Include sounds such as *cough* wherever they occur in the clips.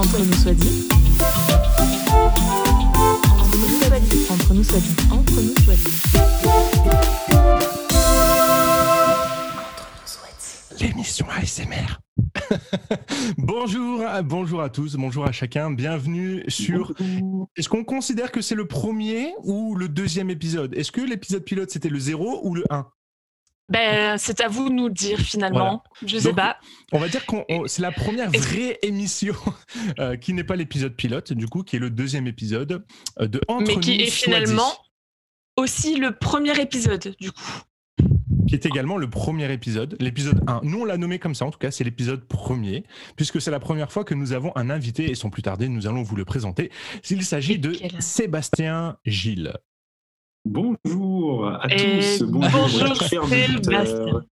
Entre nous soit dit. Entre nous soit dit. Entre nous soit dit. Entre nous soit dit. L'émission ASMR. *laughs* bonjour, à- bonjour à tous, bonjour à chacun, bienvenue sur. Est-ce qu'on considère que c'est le premier ou le deuxième épisode? Est-ce que l'épisode pilote c'était le 0 ou le 1 Ben, c'est à vous de nous le dire finalement. Je sais Donc, pas. On va dire que c'est la première vraie émission *laughs* euh, qui n'est pas l'épisode pilote, du coup, qui est le deuxième épisode euh, de Entre Mais qui nous, est finalement aussi le premier épisode, du coup. qui est également le premier épisode, l'épisode 1. Nous, on l'a nommé comme ça, en tout cas, c'est l'épisode premier, puisque c'est la première fois que nous avons un invité, et sans plus tarder, nous allons vous le présenter. Il s'agit de Sébastien Gilles. Bonjour à Et tous. Bonjour, bonjour, Sébastien. auditeurs.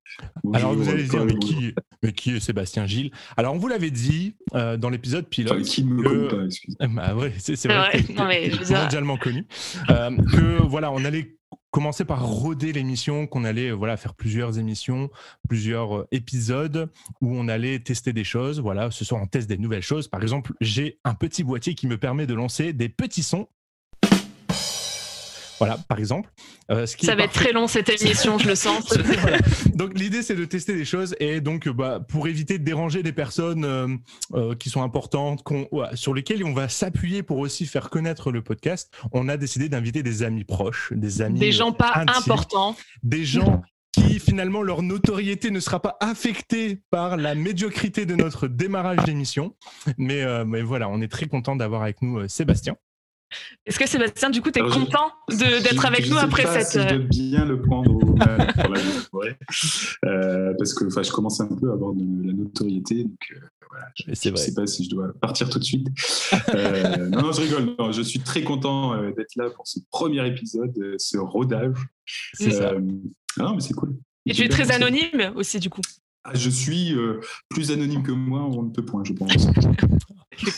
Alors vous Bonjour, allez dire, mais bonjour. qui, mais qui est Sébastien Gilles Alors on vous l'avait dit euh, dans l'épisode Enfin, pilote. qui ne me que- connaît pas, excusez. Bah ouais, c'est vrai, vrai. Non, mais *laughs* je mondialement connu. Euh, que voilà, on allait commencer par roder l'émission, qu'on allait voilà faire plusieurs émissions, plusieurs euh, épisodes où on allait tester des choses. Voilà, ce soir on teste des nouvelles choses. Par exemple, j'ai un petit boîtier qui me permet de lancer des petits sons. Voilà, par exemple. Euh, ce qui Ça va être très long cette émission, je le *laughs* sens. Voilà. Donc l'idée c'est de tester des choses et donc euh, bah, pour éviter de déranger des personnes euh, euh, qui sont importantes, ouais, sur lesquelles on va s'appuyer pour aussi faire connaître le podcast, on a décidé d'inviter des amis proches, des amis, Des gens pas intimes, importants. des gens qui finalement leur notoriété ne sera pas affectée par la médiocrité de notre démarrage d'émission. Mais, mais voilà, on est très content d'avoir avec nous Sébastien. Est-ce que Sébastien, du coup, t'es Alors, je- content de- d'être avec je nous sais après pas cette. Si je euh, dois bien le prendre au mal pour la soirée. Euh, parce que je commence un peu à avoir de la notoriété. Donc, euh, voilà, je ne sais pas si je dois partir tout de suite. Euh, non, non, je rigole. Non, je suis très content euh, d'être là pour ce premier épisode, euh, ce rodage. C'est ça. Euh, non, mais c'est cool. Et tu es très anonyme aussi, du coup. Ah, je suis euh, plus anonyme que moi, on ne peut point, je pense. *laughs*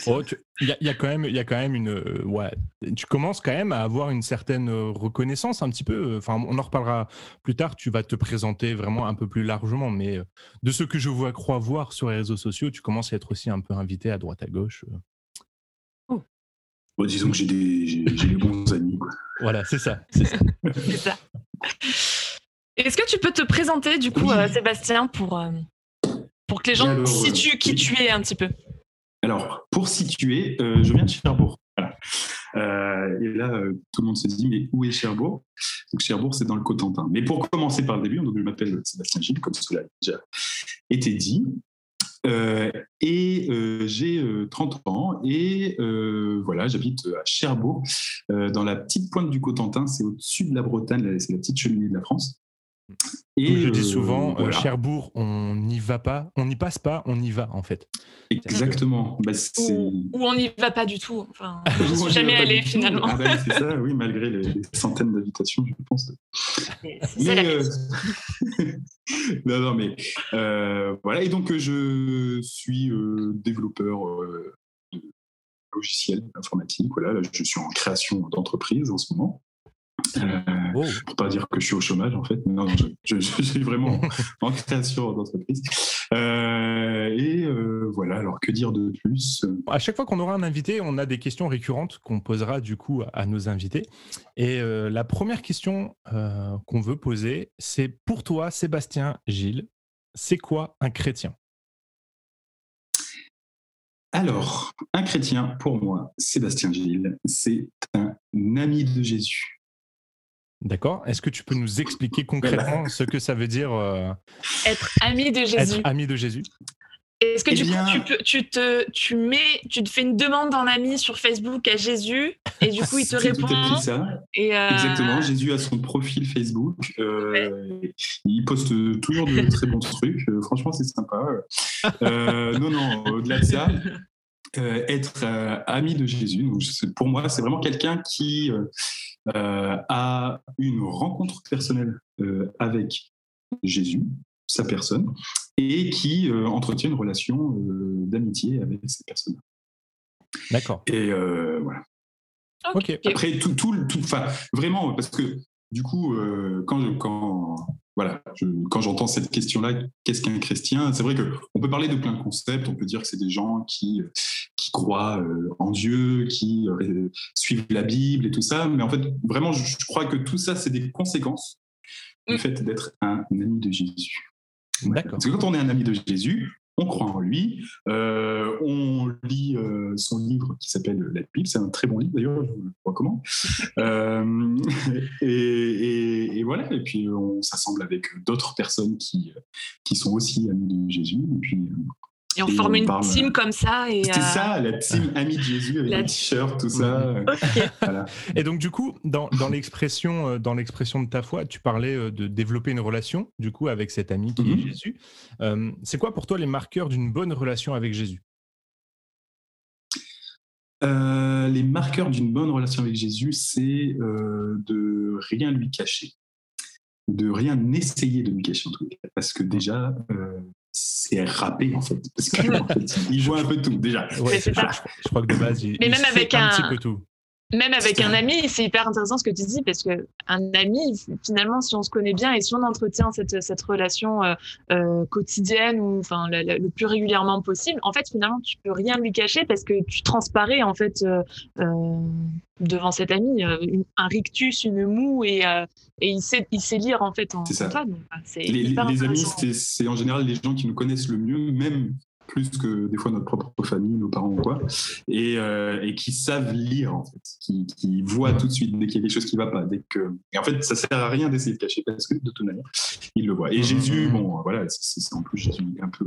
Oh, tu- Il y, a- il y a quand même, il y a quand même une, euh, ouais, tu commences quand même à avoir une certaine euh, reconnaissance un petit peu. euh, Enfin, on en reparlera plus tard. Tu vas te présenter vraiment un peu plus largement, mais euh, de ce que je vois, crois voir sur les réseaux sociaux, tu commences à être aussi un peu invité à droite à gauche. euh. Bon, disons que j'ai des, j'ai, j'ai des bons amis. Quoi. Voilà, c'est ça, c'est ça. *laughs* C'est ça. Est-ce que tu peux te présenter, du coup, Oui. euh, Sébastien, pour, euh, pour que les gens Alors, euh, situent qui oui. tu es un petit peu? Alors, pour situer, euh, je viens de Cherbourg. Voilà. Et là, tout le monde se dit, mais où est Cherbourg? Donc, Cherbourg, c'est dans le Cotentin. Mais pour commencer par le début, donc, je m'appelle Sébastien Gilles, comme cela a déjà été dit. Et j'ai euh, 30 ans et voilà, j'habite à Cherbourg, dans la petite pointe du Cotentin, c'est au-dessus de la Bretagne, c'est la petite cheminée de la France. Comme je euh, dis souvent, euh, voilà. Cherbourg, on n'y va pas, on n'y passe pas, on y va en fait. Exactement. Bah, ou, ou on n'y va pas du tout Enfin, *laughs* je suis jamais tout. finalement. Ah bah oui, c'est ça, *laughs* oui, malgré les, les centaines d'habitations, je pense. La Mais, vie. euh, *laughs* non, non, mais euh, voilà. Et donc, euh, je suis euh, développeur euh, de logiciels informatiques. Voilà, là, je suis en création d'entreprise en ce moment. Euh, Oh. pour pas dire que je suis au chômage en fait. Non, non, je, je- je suis vraiment *laughs* en, création d'entreprise. Euh, et euh, voilà. Alors, que dire de plus? À chaque fois qu'on aura un invité, on a des questions récurrentes qu'on posera du coup à nos invités. Et euh, la première question qu'on veut poser, c'est pour toi, Sébastien Gilles, c'est quoi un chrétien? Alors, un chrétien, pour moi, Sébastien Gilles, c'est un ami de Jésus. D'accord Est-ce que tu peux nous expliquer concrètement ce que ça veut dire euh, Être ami de Jésus. être ami de Jésus? Est-ce que Eh du bien- coup, tu, peux, tu, te, tu, mets, tu te fais une demande en ami sur Facebook à Jésus et du coup, il te répond tout à fait ça. et, euh, Exactement. Jésus a son profil Facebook. euh, Il poste toujours de très bons trucs. Franchement, c'est sympa. Euh, non, non, au-delà de ça, euh, être euh, ami de Jésus, donc, pour moi, c'est vraiment quelqu'un qui euh, a une rencontre personnelle euh, avec Jésus, sa personne, et qui euh, entretient une relation euh, d'amitié avec cette personne. D'accord. Et euh, voilà. Ok. Après, tout, tout, tout, enfin, vraiment, parce que du coup, euh, quand, je- quand voilà, quand j'entends cette question-là, qu'est-ce qu'un chrétien? C'est vrai qu'on peut parler de plein de concepts. On peut dire que c'est des gens qui, qui croient en Dieu, qui suivent la Bible et tout ça. Mais en fait, vraiment, je, crois que tout ça, c'est des conséquences du mm. fait d'être un ami de Jésus. Parce que quand on est un ami de Jésus, on croit en lui, euh, on lit euh, son livre qui s'appelle La Bible, c'est un très bon livre d'ailleurs, je vous le recommande. Euh, *laughs* et, voilà, et puis on s'assemble avec d'autres personnes qui, qui sont aussi amis de Jésus, et puis et on forme une team comme ça. C'est euh, ça, la team *laughs* Amis de Jésus avec les t-shirts, tout ça. *laughs* *laughs* Et donc, du coup, dans, dans l'expression euh, dans l'expression de ta foi, tu parlais euh, de développer une relation, du coup, avec cet ami qui est mhm. Jésus. c'est quoi pour toi les marqueurs d'une bonne relation avec Jésus? Les marqueurs d'une bonne relation avec Jésus, c'est de rien lui cacher de rien essayer de lui cacher en tout cas. Parce que déjà, c'est râpé en fait. Parce qu'il *laughs* joue un peu tout déjà. je, crois que de base, il, Mais même avec un, petit peu tout. Même avec un ami, c'est hyper intéressant ce que tu dis parce que un ami, finalement, si on se connaît bien et si on entretient cette, cette relation euh, euh, quotidienne ou enfin le, plus régulièrement possible, en fait, finalement, tu peux rien lui cacher parce que tu transparais en fait euh, devant cet ami un rictus, une moue et, et il sait il sait lire en fait en, toi. les, les amis, c'est en général les gens qui nous connaissent le mieux, même plus que des fois notre propre famille, nos parents ou quoi, et, euh, et qui savent lire en fait, qui, qui voient tout de suite dès qu'il y a quelque chose qui va pas, dès que et en fait ça sert à rien d'essayer de cacher parce que de toute manière ils le voient. Et Jésus, bon voilà, c'est en plus Jésus un peu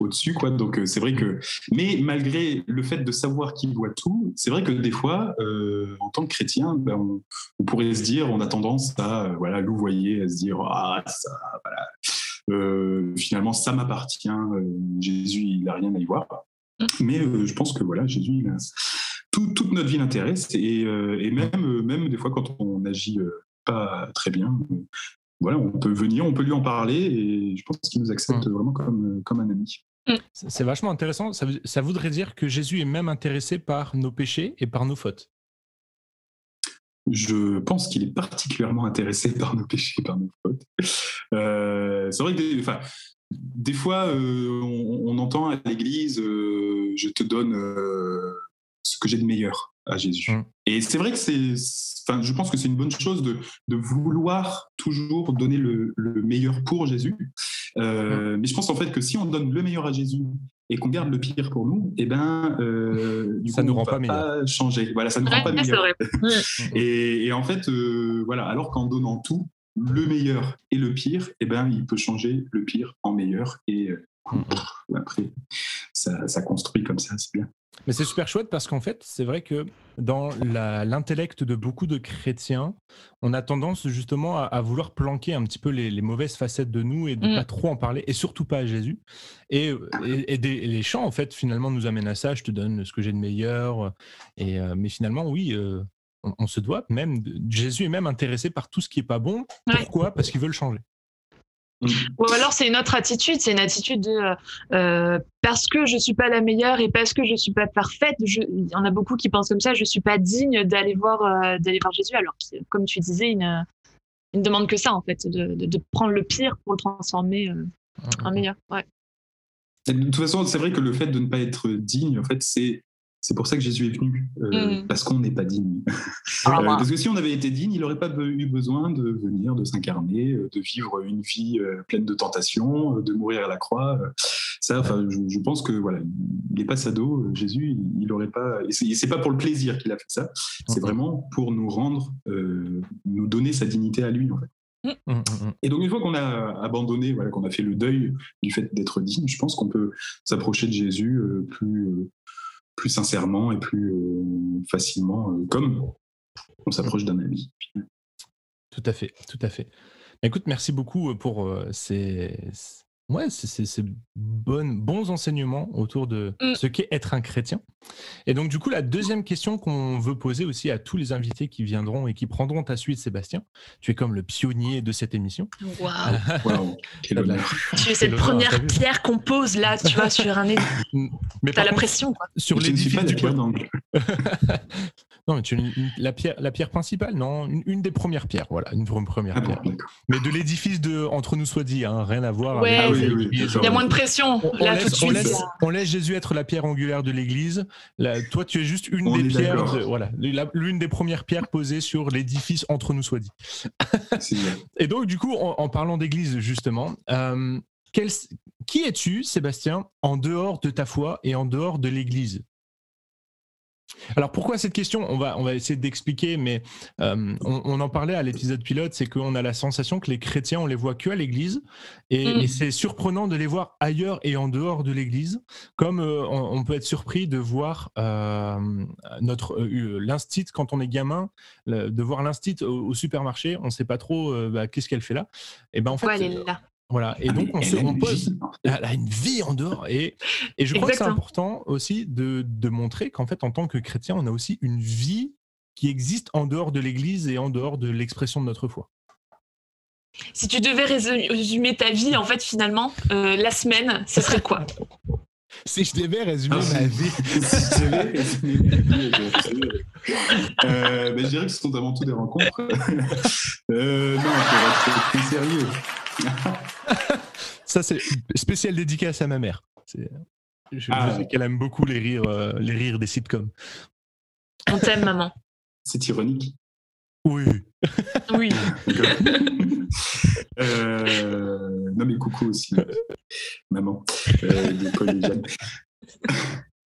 au-dessus quoi, donc euh, c'est vrai que mais malgré le fait de savoir qu'il voit tout, c'est vrai que des fois euh, en tant que chrétien, ben, on, on, pourrait se dire, on a tendance à voilà louvoyer, à se dire ah ça voilà euh, finalement, ça m'appartient. Euh, Jésus, il n'a rien à y voir. Mm. Mais euh, je pense que voilà, Jésus, toute notre vie l'intéresse et, même, même des fois quand on agit pas très bien, voilà, on peut venir, on peut lui en parler et je pense qu'il nous accepte mm. vraiment comme, comme un ami. Mm. C'est vachement intéressant. ça, voudrait dire que Jésus est même intéressé par nos péchés et par nos fautes je pense qu'il est particulièrement intéressé par nos péchés, par nos fautes. Euh, c'est vrai que des, enfin, des fois, euh, on, entend à l'église euh, Je te donne ce que j'ai de meilleur à Jésus. Mmh. Et c'est vrai que c'est. Enfin, je pense que c'est une bonne chose de, de vouloir toujours donner le, le meilleur pour Jésus. Mmh. Mais je pense en fait que si on donne le meilleur à Jésus et qu'on garde le pire pour nous, eh ben, euh, ça ne nous rend pas, pas changer. Voilà, ça ne rend pas meilleur. *laughs* et, et, en fait, euh, voilà, alors qu'en donnant tout, le meilleur et le pire, eh ben, il peut changer le pire en meilleur. Et euh, mm. après, ça, ça construit comme ça, c'est bien. Mais c'est super chouette parce qu'en fait, c'est vrai que dans l'intellect de beaucoup de chrétiens, on a tendance justement à, vouloir planquer un petit peu les, mauvaises facettes de nous et de ne pas mm. trop en parler, et surtout pas à Jésus. Et, les chants, en fait, finalement, nous amènent à ça. Je te donne ce que j'ai de meilleur. Et, euh, mais finalement, oui, euh, on, se doit même. Jésus est même intéressé par tout ce qui est pas bon. Pourquoi? Parce qu'il veut le changer. Ou alors c'est une autre attitude, c'est une attitude de euh, euh, parce que je suis pas la meilleure et parce que je suis pas parfaite. il y en a beaucoup qui pensent comme ça. Je suis pas digne d'aller voir euh, d'aller voir Jésus. Alors comme tu disais, il ne demande que ça en fait, de, de, prendre le pire pour le transformer en meilleur. Ouais. De toute façon, c'est vrai que le fait de ne pas être digne, en fait, c'est c'est pour ça que Jésus est venu, euh, mm. parce qu'on n'est pas digne. *laughs* Ah, euh, parce que si on avait été digne, il n'aurait pas eu besoin de venir, de s'incarner, euh, de vivre une vie pleine de tentations, de mourir à la croix. Ça, enfin, je, pense que voilà, il n'est pas sado. Jésus, il n'aurait pas. Et c'est pas pour le plaisir qu'il a fait ça. C'est vraiment pour nous rendre, nous donner sa dignité à lui, en fait. Et donc une fois qu'on a abandonné, voilà, qu'on a fait le deuil du fait d'être digne, je pense qu'on peut s'approcher de Jésus plus plus sincèrement et plus euh, facilement, euh, comme on s'approche d'un ami. Tout à fait, tout à fait. Écoute, merci beaucoup euh, pour ces, ouais, bons enseignements autour de mm. ce qu'est être un chrétien. Et donc, du coup, la deuxième question qu'on veut poser aussi à tous les invités qui viendront et qui prendront ta suite, Sébastien, tu es comme le pionnier de cette émission. Waouh! *laughs* tu es cette première pierre qu'on pose là, tu vois, sur un. Mais T'as la pression, quoi. Sur l'édifice du *laughs* Non, mais tu, la, pierre, la pierre principale, non, une, des premières pierres, voilà, une première ah pierre. mais de l'édifice de Entre nous soit dit, hein, rien à voir. avec, il y a moins de pression. On, là, laisse, tout de suite, on, laisse, Jésus être la pierre angulaire de l'Église. Toi, tu es juste une des pierres, voilà, l'une des premières pierres posées sur l'édifice Entre nous soit dit. Et donc, du coup, en, parlant d'Église justement, euh, qui es-tu, Sébastien, en dehors de ta foi et en dehors de l'Église? Alors pourquoi cette question? On va, on va essayer d'expliquer, mais euh, on, en parlait à l'épisode pilote, c'est qu'on a la sensation que les chrétiens, on les voit que à l'Église, et, mm. c'est surprenant de les voir ailleurs et en dehors de l'Église, comme euh, on, peut être surpris de voir euh, notre l'instit quand on est gamin, de voir l'instit au, supermarché, on ne sait pas trop bah, qu'est-ce qu'elle fait là. Et ben en fait, elle est là voilà, et ah, donc on se pose, elle a une vie en dehors, et, et je crois que c'est important aussi de, de montrer qu'en fait, en tant que chrétien, on a aussi une vie qui existe en dehors de l'Église et en dehors de l'expression de notre foi. Si tu devais résumer ta vie, en fait, finalement, euh, la semaine, ce serait quoi? *laughs* si je devais résumer ma vie. si je devais résumer ma vie, euh, ben, je dirais que ce sont avant tout des rencontres. *laughs* euh, non, pour être plus sérieux. Ça, c'est spécial dédicace à ma mère. Je, ah, sais qu'elle aime beaucoup les rires, euh, les rires des sitcoms. On t'aime, maman. C'est ironique. Oui. Oui. *laughs* euh, non, mais coucou aussi, maman, euh, *laughs*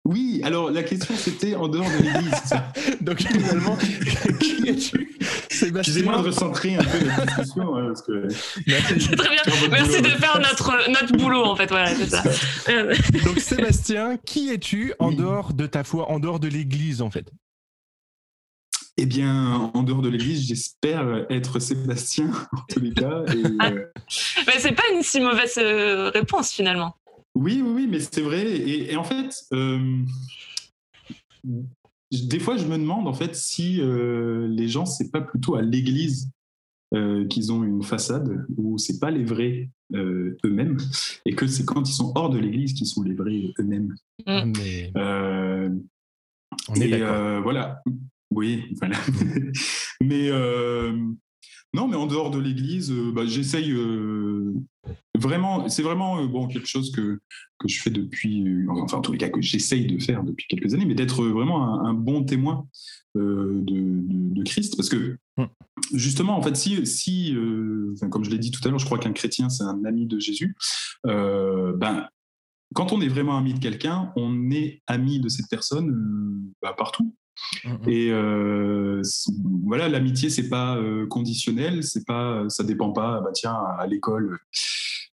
Oui, alors la question c'était en dehors de l'église. *laughs* Donc finalement, qui es-tu Excusez-moi de recentrer un peu la discussion. Hein, c'est très bien. Merci de faire notre, notre boulot en fait. Voilà, c'est ça. Donc Sébastien, qui es-tu en dehors de ta foi, en dehors de l'église en fait? Eh bien, en dehors de l'église, j'espère être Sébastien, *laughs* en tous les cas. Et, *laughs* euh... mais c'est pas une si mauvaise euh, réponse, finalement. Oui, oui, oui, mais c'est vrai. Et, en fait, euh, des fois, je me demande en fait si euh, les gens, c'est pas plutôt à l'église euh, qu'ils ont une façade ou c'est pas les vrais eux-mêmes et que c'est quand ils sont hors de l'église qu'ils sont les vrais eux-mêmes. Mm. Mais... on est d'accord. voilà. Oui, voilà. *laughs* mais non, mais en dehors de l'église, bah, j'essaye vraiment, c'est vraiment euh, bon, quelque chose que, que je fais depuis, euh, enfin en tous les cas que j'essaye de faire depuis quelques années, mais d'être vraiment un, bon témoin euh, de, de, Christ. Parce que hum. justement, en fait, si, si comme je l'ai dit tout à l'heure, je crois qu'un chrétien, c'est un ami de Jésus, ben, quand on est vraiment ami de quelqu'un, on est ami de cette personne bah, partout. Hum, hum. Et voilà, l'amitié c'est pas conditionnel, c'est pas, ça dépend pas. Bah tiens, à l'école,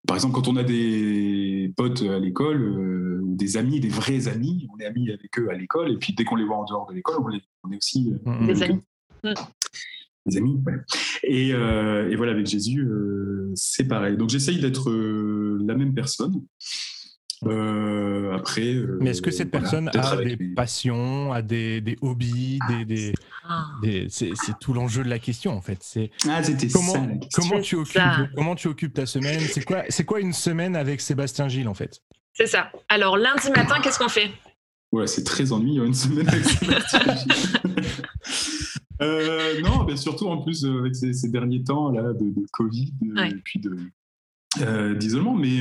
par exemple, quand on a des potes à l'école, euh, ou des amis, des vrais amis, on est amis avec eux à l'école, et puis dès qu'on les voit en dehors de l'école, on, est aussi euh, mm, mm. des amis. Des amis, ouais. Et, euh, et, voilà, avec Jésus, c'est pareil. Donc j'essaye d'être la même personne. Euh, après. Euh, Mais est-ce que cette personne a des passions, a des, des hobbies, des, des, ah. c'est, tout l'enjeu de la question en fait. C'est ah, comment, comment tu occupes, comment tu occupes ta semaine? C'est quoi, c'est quoi une semaine avec Sébastien Gilles en fait? C'est ça. Alors lundi matin, qu'est-ce qu'on fait? Ouais, c'est très ennuyeux une semaine avec Sébastien Gilles. *laughs* euh, non, mais surtout en plus euh, avec ces, derniers temps là de, Covid et puis de d'isolement, mais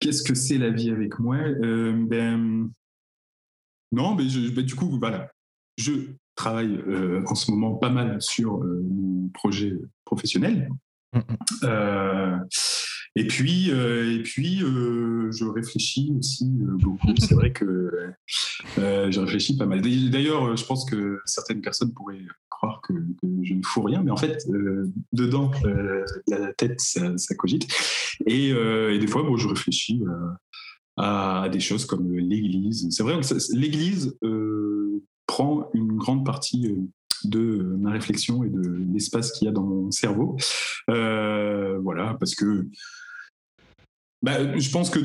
Qu'est-ce que c'est la vie avec moi euh, ben, Non, mais ben, du coup, voilà. Je travaille euh, en ce moment pas mal sur euh, mon projet professionnel. Et puis, euh, et puis euh, je réfléchis aussi euh, beaucoup. C'est vrai que je réfléchis pas mal. D'ailleurs, je pense que certaines personnes pourraient croire que, je ne fous rien, mais en fait, dedans, la tête, ça, cogite. Et, des fois, bon, je réfléchis à, des choses comme l'Église. C'est vrai que l'Église prend une grande partie de ma réflexion et de l'espace qu'il y a dans mon cerveau. voilà, parce que bah, Je pense que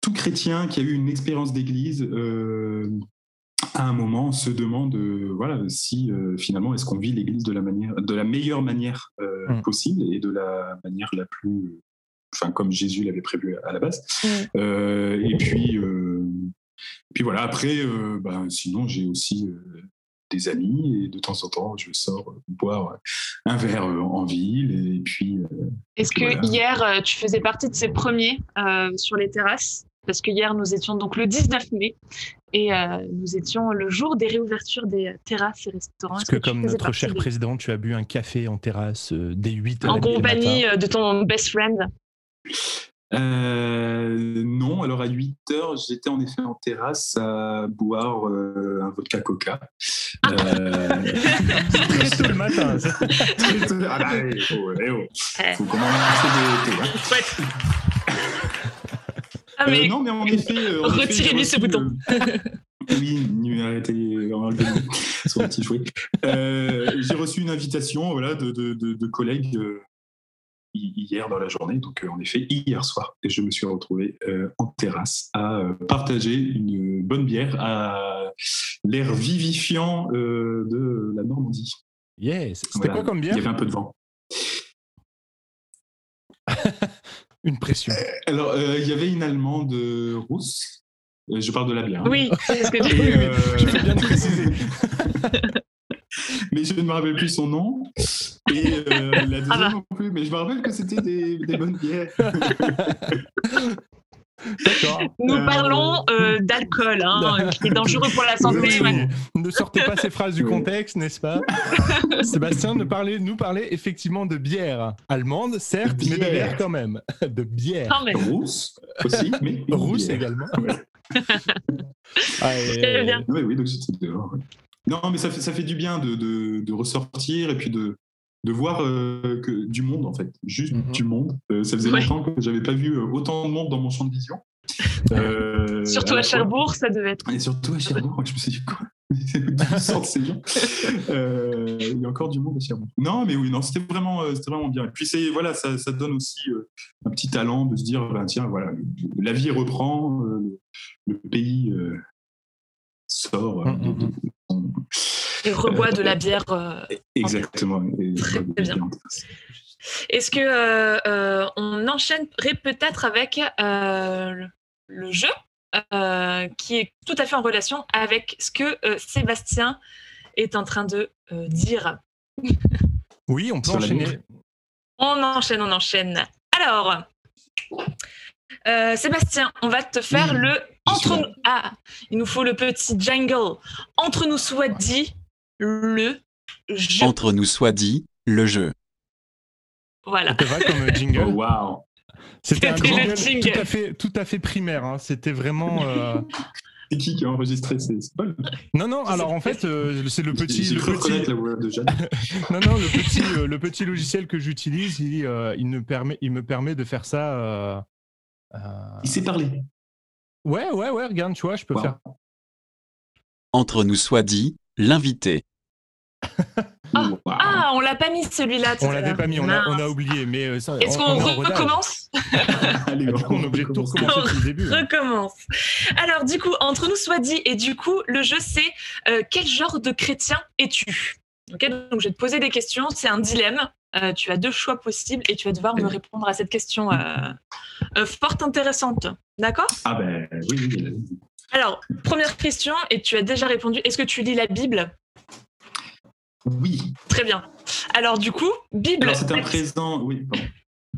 tout chrétien qui a eu une expérience d'église à un moment se demande voilà si finalement est-ce qu'on vit l'église de la manière de la meilleure manière mm. possible et de la manière la plus enfin comme Jésus l'avait prévu à la base mm. et puis puis voilà après bah, sinon j'ai aussi des amis et de temps en temps je sors boire un verre en ville et puis est-ce que hier tu faisais partie de ces premiers sur les terrasses? Parce que hier nous étions donc le 19 mai et euh, nous étions le jour des réouvertures des terrasses et restaurants. Est-ce que, comme notre cher président, tu as bu un café en terrasse euh, dès 8 heures En compagnie euh, de ton best friend non, alors à 8 heures, j'étais en effet en terrasse à boire un vodka coca. Ah. *laughs* Très tôt le matin. ah bah, eh oh, eh oh. Faut des hein. Ah, euh, non, mais en effet. Euh, retirez-lui ce bouton. *laughs* oui, arrêtez, son petit chouet. Euh, j'ai reçu une invitation voilà, de, de, de, collègues hier dans la journée, donc en effet hier soir, et je me suis retrouvé en terrasse à partager une bonne bière à l'air vivifiant de la Normandie. Yes, c'était quoi comme bière? Il y avait un peu de vent. *laughs* Une pression. Euh, alors, euh, il y avait une Allemande rousse. Euh, je parle de la bière. Oui, c'est ce que je veux bien *laughs* préciser. *laughs* *laughs* mais je ne me rappelle plus son nom. Et la deuxième ah bah. non plus. Mais je me rappelle que c'était des, des bonnes bières. *laughs* Nous euh, parlons euh, d'alcool, hein, *laughs* qui est dangereux pour la santé. Ne sortez pas ces phrases du contexte, n'est-ce pas Sébastien nous parlait, nous parlait effectivement de bière allemande, certes, mais de bière quand même. De bière. Rousse aussi, mais rousse également. ah, Oui, oui, donc dehors. Non, mais ça fait, ça fait du bien de, de, de ressortir et puis de, de voir euh, que, du monde, en fait, juste mhm. du monde. Euh, ça faisait longtemps que j'avais pas vu euh, autant de monde dans mon champ de vision. *laughs* surtout à, Cherbourg, ça devait être. Et surtout à Cherbourg, je me suis dit quoi? *laughs* Ces gens. il y a encore du monde à Cherbourg. Non, mais oui, non, c'était vraiment, c'était vraiment bien. Et puis c'est voilà, ça, ça, donne aussi un petit talent de se dire, ben, tiens, voilà, la vie reprend, le, pays sort. Mm, mm, et reboit de la bière. Euh, Exactement. Est-ce que euh, euh, on enchaînerait peut-être avec le jeu qui est tout à fait en relation avec ce que Sébastien est en train de dire? Oui, on peut enchaîner. On enchaîne, on enchaîne. Alors, Sébastien, on va te faire le entre nous. Ah, il nous faut le petit jingle. Entre nous soit dit, le jeu. Entre nous soit dit, le jeu. Voilà. C'était vrai comme jingle. Oh, wow. C'était un jingle, Tout, à fait, tout à fait primaire. Hein. C'était vraiment. Euh... *laughs* C'est qui qui a enregistré C'est Paul Non, non, alors en fait, euh, c'est le petit. Le petit... la voix de Jeanne. *laughs* non, non, le petit, euh, le petit logiciel que j'utilise, il, euh, il, me permet, il me permet de faire ça. Il sait parler. Ouais, ouais, ouais, regarde, tu vois, je peux faire. Entre nous soit dit, l'invité. *laughs* Ah, ah, on l'a pas mis celui-là. On l'avait pas mis, on a, on a, oublié. Mais euh, Est-ce qu'on recommence *laughs* Allez, du coup, on est obligé de tout recommencer depuis le début. Hein. Recommence. Alors, du coup, entre nous soit dit, et du coup, le jeu, c'est euh, quel genre de chrétien es-tu? Donc, je vais te poser des questions. C'est un dilemme. Euh, tu as deux choix possibles et tu vas devoir me répondre à cette question fort intéressante. D'accord? Ah ben oui, oui. Alors, première question, et tu as déjà répondu. Est-ce que tu lis la Bible? Oui. Très bien. Alors du coup, Bible. Alors c'est un présent, oui.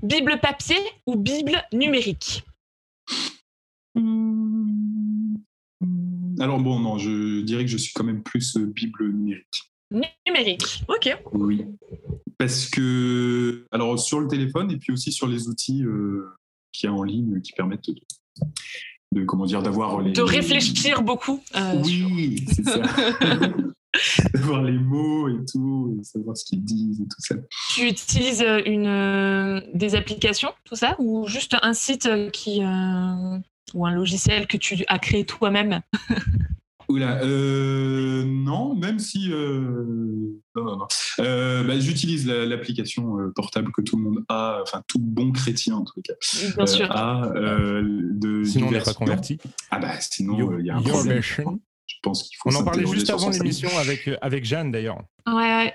Bible papier ou Bible numérique? Hmm. Alors bon, non, je dirais que je suis quand même plus euh, Bible numérique. Numérique, ok. Oui. Parce que, alors sur le téléphone et puis aussi sur les outils euh, qu'il y a en ligne qui permettent de, comment dire, d'avoir les. De réfléchir beaucoup. Euh, oui, c'est ça. *laughs* savoir les mots et tout, et savoir ce qu'ils disent et tout ça. Tu utilises euh, une, euh, des applications, tout ça, ou juste un site qui, euh, ou un logiciel que tu as créé toi-même? *laughs* Oula, euh, non, même si. Euh, non, non, non. Euh, bah, J'utilise la- l'application euh, portable que tout le monde a, enfin tout bon chrétien en tout cas, Bien sûr. a. euh, de, Sinon, on n'est pas converti. Ah bah sinon, euh, il y a un problème. Je pense qu'il faut On en parlait juste avant l'émission avec, avec Jeanne d'ailleurs. Ouais, ouais.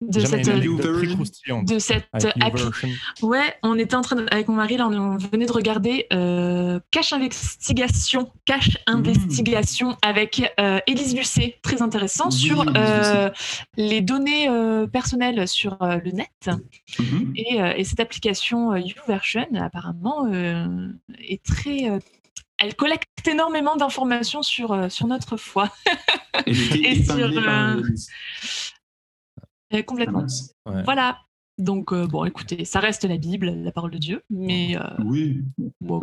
De cette, euh, de cette appli. version. Ouais, on était en train de- avec mon mari là, on, venait de regarder euh, Cache Investigation, Cache Investigation avec euh, Élise Lucet, très intéressant Oui, sur euh, les données euh, personnelles sur le net. Mhm. Et, et cette application YouVersion apparemment est très elle collecte énormément d'informations sur, sur notre foi. *laughs* Et sur, euh, complètement. mince. Ouais. Voilà. Donc, euh, bon, écoutez, ça reste la Bible, la parole de Dieu, mais euh, Oui. bon,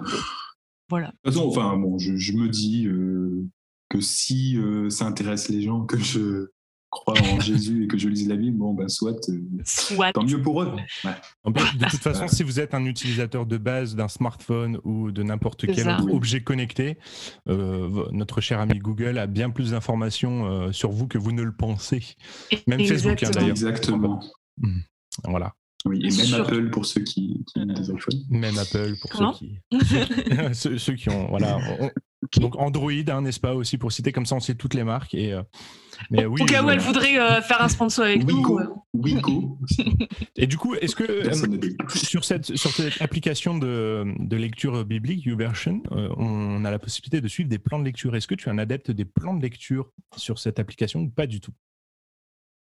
voilà. De toute façon, enfin, bon, je, je me dis euh, que si euh, ça intéresse les gens, que je crois en Jésus et que je lise la Bible, bon, ben, soit, euh, Soit. tant mieux pour eux. Ouais. En plus, de toute façon, si vous êtes un utilisateur de base d'un smartphone ou de n'importe quel ça. autre objet connecté, euh, notre cher ami Google a bien plus d'informations euh, sur vous que vous ne le pensez. Même Facebook, hein, Exactement. d'ailleurs. Exactement. Voilà. Oui, et même Apple pour ceux qui, qui ont des iPhones. Même Apple pour ceux qui, ceux, *laughs* ceux qui ont. Voilà. On- donc Android, hein, n'est-ce pas aussi pour citer comme ça, on sait toutes les marques. Et, euh, mais oui. Au cas où elle voudrait euh, faire un sponsor avec nous. Wico, euh. *laughs* Et du coup, est-ce que euh, sur cette, sur cette application de, de lecture biblique, YouVersion, euh, on a la possibilité de suivre des plans de lecture. Est-ce que tu es un adepte des plans de lecture sur cette application ou pas du tout?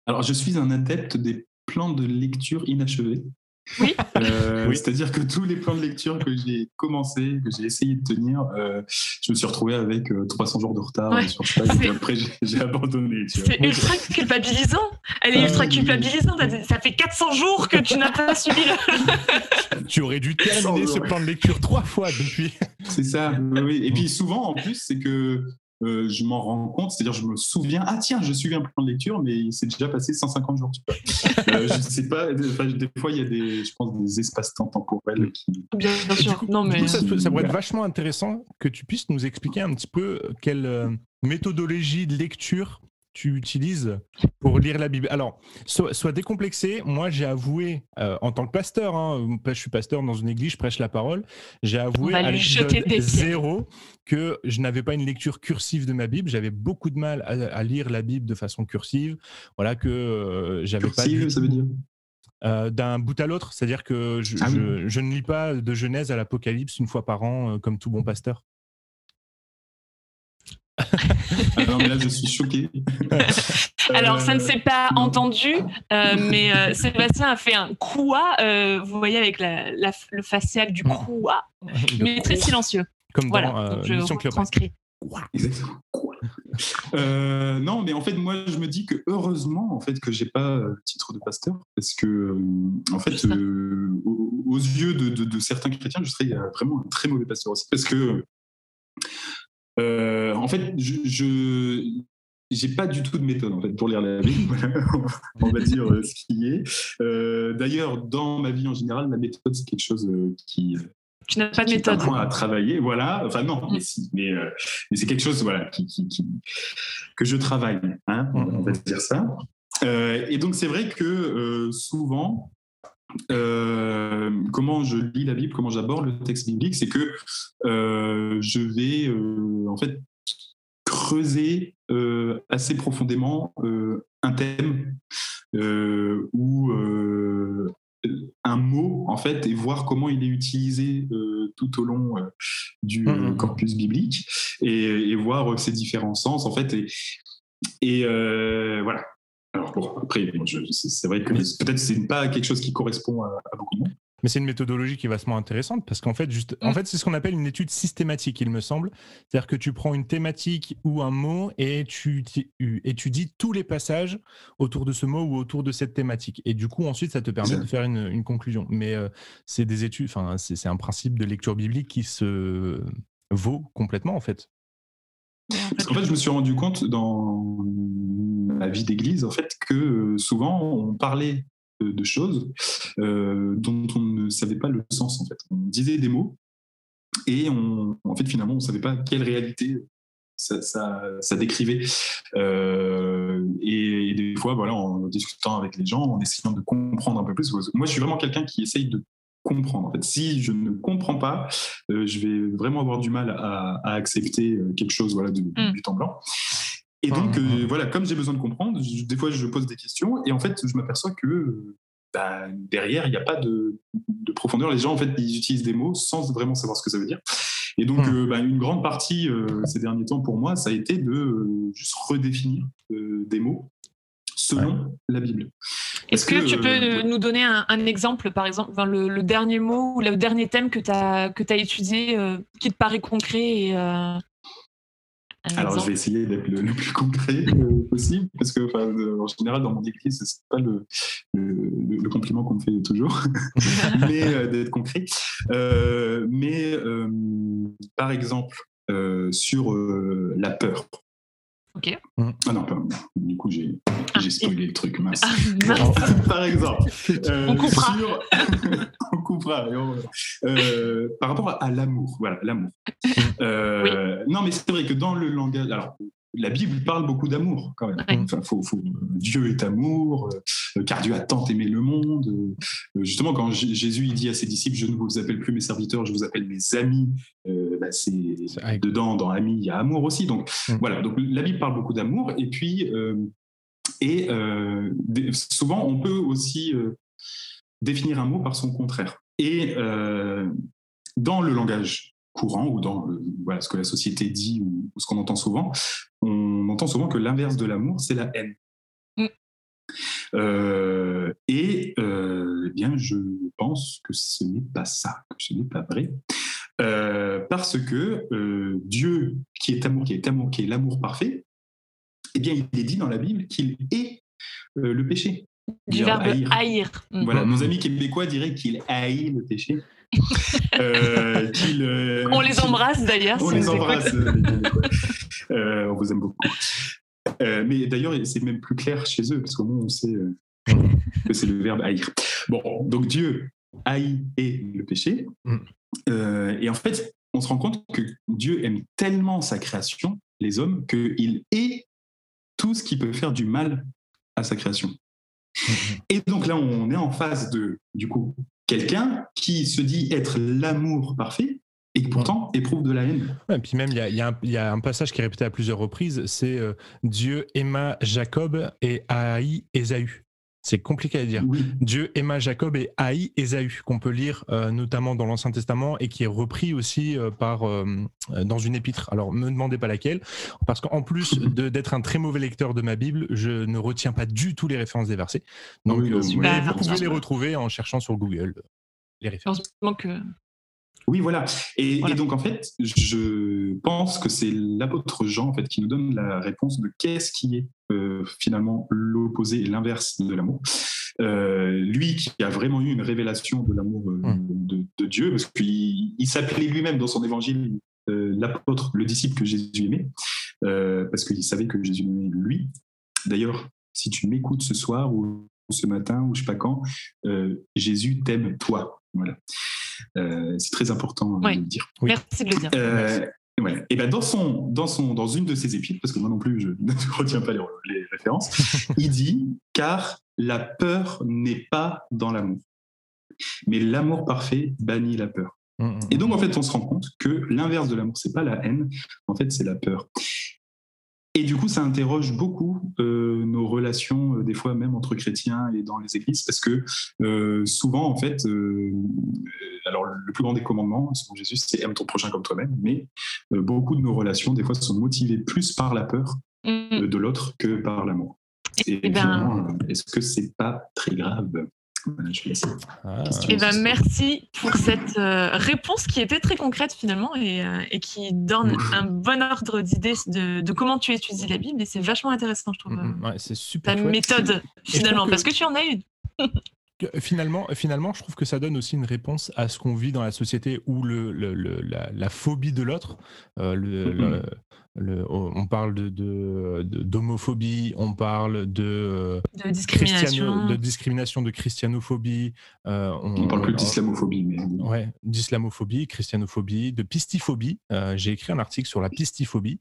Alors, je suis un adepte des plans de lecture inachevés. Oui. Euh, Oui. C'est-à-dire que tous les plans de lecture que j'ai commencé, que j'ai essayé de tenir, euh, je me suis retrouvé avec euh, 300 jours de retard Ouais. euh, sur ça. Et puis après, j'ai abandonné. C'est ultra culpabilisant. Elle est Ah, ultra oui. culpabilisante. Ça fait 400 jours que tu n'as pas suivi le. *laughs* Tu aurais dû terminer ce plan de lecture trois fois depuis. C'est ça. oui. Et puis souvent, en plus, c'est que euh, je m'en rends compte, c'est-à-dire je me souviens, ah tiens, je suivais un plan de lecture, mais il s'est déjà passé 150 jours. Tu vois. *laughs* Euh, je ne sais pas, enfin, des fois, il y a des, je pense, des espaces-temps temporels qui. Bien, sûr. coup, non, du mais. coup, ça, pourrait être vachement intéressant que tu puisses nous expliquer un petit peu quelle euh, méthodologie de lecture tu utilises pour lire la Bible. Alors, sois, sois décomplexé. Moi, j'ai avoué, euh, en tant que pasteur, hein, je suis pasteur dans une église, je prêche la parole, j'ai avoué à l'épisode zéro que je n'avais pas une lecture cursive de ma Bible. J'avais beaucoup de mal à, à lire la Bible de façon cursive. Voilà que euh, j'avais pas Cursive, du ça veut tout- dire euh, d'un bout à l'autre, c'est-à-dire que je, Ah oui. je- je ne lis pas de Genèse à l'Apocalypse une fois par an, euh, comme tout bon pasteur. *laughs* Mais là, je suis choqué. *laughs* Alors, ça ne Euh, s'est pas non. entendu, euh, mais euh, Sébastien a fait un quoi, euh, vous voyez, avec la, la- le facial du quoi, Le mais très silencieux. Comme Voilà, dans euh, donc je retranscris. Exactement. Quoi Euh, non, mais en fait, moi, je me dis que heureusement, en fait, que j'ai pas euh, titre de pasteur, parce que, euh, en fait, euh, aux, aux yeux de, de- de certains chrétiens, je serais euh, vraiment un très mauvais pasteur aussi, parce que, euh, en fait, je, j'ai pas du tout de méthode en fait pour lire la Bible. *laughs* On va dire euh, ce qui est. Euh, D'ailleurs, dans ma vie en général, la méthode c'est quelque chose euh, qui Tu n'as pas de est un méthode. point à travailler, voilà. Enfin non, mais si, mais, euh, mais c'est quelque chose, voilà, qui, qui- qui- que je travaille, hein, on, va dire ça. Euh, et donc c'est vrai que souvent, euh, comment je lis la Bible, comment j'aborde le texte biblique, c'est que euh, je vais euh, en fait creuser assez profondément un thème ou un mot en fait et voir comment il est utilisé euh, tout au long euh, du Mhm. euh, corpus biblique et, et voir euh, ses différents sens en fait et, et voilà alors bon après c'est vrai que peut-être c'est pas quelque chose qui correspond à, à beaucoup de monde Mais c'est une méthodologie qui est vachement intéressante parce qu'en fait, juste, en Mm. fait, c'est ce qu'on appelle une étude systématique, il me semble. C'est-à-dire que tu prends une thématique ou un mot et tu tu étudies tous les passages autour de ce mot ou autour de cette thématique. Et du coup, ensuite, ça te permet de faire une, une conclusion. Mais euh, c'est des études, enfin, c'est c'est un principe de lecture biblique qui se vaut complètement, en fait. Parce qu'en fait, je me suis rendu compte dans ma vie d'église, en fait, que euh, souvent on parlait de, choses euh, dont on ne savait pas le sens. En fait, on disait des mots et on, en fait, finalement, on ne savait pas quelle réalité ça, ça, décrivait. et, des fois, voilà, en discutant avec les gens, en essayant de comprendre un peu plus. Moi, je suis vraiment quelqu'un qui essaye de comprendre. En fait, si je ne comprends pas, je vais vraiment avoir du mal à, accepter quelque chose voilà, de, mm. du temps blanc. Et donc, mmh, voilà, comme j'ai besoin de comprendre, des fois je pose des questions et en fait, je m'aperçois que bah, derrière, il n'y a pas de, profondeur. Les gens, en fait, ils utilisent des mots sans vraiment savoir ce que ça veut dire. Et donc, hmm. euh, bah, une grande partie euh, ces derniers temps pour moi, ça a été de euh, juste redéfinir des mots selon la Bible. Est-ce que, tu peux nous donner un, exemple, par exemple, le, dernier mot ou le dernier thème que tu as, que as étudié qui te paraît concret et, alors, je vais essayer d'être le, plus concret euh, possible, parce que, en général, dans mon église, c'est pas le, le, compliment qu'on me fait toujours, *laughs* mais euh, d'être concret. Euh, mais, par exemple, sur la peur. Ok. Ah non, pas, du coup, j'ai ah, spoilé le truc, mince. Ah, *laughs* par exemple. *laughs* on coupera. *laughs* on coupera. Euh, par rapport à l'amour, voilà, l'amour. Euh, non, mais c'est vrai que dans le langage. Alors, la Bible parle beaucoup d'amour quand même. Enfin, faut, Dieu est amour, euh, car Dieu a tant aimé le monde. Euh, justement, quand Jésus il dit à ses disciples, je ne vous appelle plus mes serviteurs, je vous appelle mes amis, euh, bah, c'est dedans, dans amis, il y a amour aussi. Donc mm. voilà, donc la Bible parle beaucoup d'amour. Et puis, et souvent, on peut aussi définir un mot par son contraire. Et dans le langage courant ou dans voilà, ce que la société dit ou, ce qu'on entend souvent, on entend souvent que l'inverse de l'amour, c'est la haine. Mm. Euh, et euh, eh bien, je pense que ce n'est pas ça, que ce n'est pas vrai. Euh, parce que Dieu, qui est amour, qui est amour, qui est l'amour parfait, eh bien, il est dit dans la Bible qu'il est le péché. Du verbe haïr. Voilà, mm. nos amis québécois diraient qu'il haït le péché. *laughs* Euh, euh, on les embrasse d'ailleurs. On les embrasse. Euh, on vous aime beaucoup. mais d'ailleurs, c'est même plus clair chez eux, parce qu'au moins on sait que c'est le verbe haïr. Bon, donc Dieu haït et le péché. Mm. et en fait, on se rend compte que Dieu aime tellement sa création, les hommes, qu'il est tout ce qui peut faire du mal à sa création. Mm-hmm. Et donc là, on est en phase de, du coup, quelqu'un qui se dit être l'amour parfait et qui pourtant éprouve de la haine. et puis même, il y, a, un passage qui est répété à plusieurs reprises, c'est euh, Dieu aima Jacob et haï Ésaü. C'est compliqué à dire. Dieu aima Jacob et haï Ésaü, qu'on peut lire euh, notamment dans l'Ancien Testament et qui est repris aussi euh, par, dans une épître. Alors, ne me demandez pas laquelle, parce qu'en plus *laughs* d'être un très mauvais lecteur de ma Bible, je ne retiens pas du tout les références des versets. Donc, vous pouvez les retrouver en cherchant sur Google les références. que oui, voilà. Et, donc, en fait, je pense que c'est l'apôtre Jean en fait, qui nous donne la réponse de qu'est-ce qui est euh, finalement l'opposé et l'inverse de l'amour. Euh, lui qui a vraiment eu une révélation de l'amour euh, hum. de, Dieu, parce qu'il il, s'appelait lui-même dans son évangile l'apôtre, le disciple que Jésus aimait, parce qu'il savait que Jésus aimait lui. D'ailleurs, si tu m'écoutes ce soir ou ce matin ou je sais pas quand, Jésus t'aime toi. Voilà. Euh, c'est très important de le dire. Merci de le dire. Euh, et ben dans, son, dans, son, dans une de ses épîtres, parce que moi non plus je *laughs* ne retiens pas les, références, *laughs* il dit Car la peur n'est pas dans l'amour, mais l'amour parfait bannit la peur. Mmh, mmh, et donc, en fait, on se rend compte que l'inverse de l'amour, c'est pas la haine, en fait, c'est la peur. Et du coup, ça interroge beaucoup euh, nos relations, euh, des fois même entre chrétiens et dans les églises, parce que euh, souvent, en fait, alors le plus grand des commandements, selon Jésus, c'est aime ton prochain comme toi-même, mais beaucoup de nos relations, des fois, sont motivées plus par la peur mm. de l'autre que par l'amour. Et, eh ben... est-ce que c'est pas très grave? Ah. Eh ben, merci pour cette euh, réponse qui était très concrète finalement et, euh, qui donne un bon ordre d'idée de, comment tu étudies la Bible et c'est vachement intéressant je trouve. Mm-hmm. c'est super. Ta méthode finalement parce que tu en as une. Finalement, finalement, je trouve que ça donne aussi une réponse à ce qu'on vit dans la société où le, la, phobie de l'autre, euh, le, on parle de, d'homophobie, on parle de, de discrimination, de discrimination, de christianophobie. Euh, on, ne parle plus d'islamophobie, mais ouais, d'islamophobie, christianophobie, de pistiphobie. Euh, j'ai écrit un article sur la pistiphobie,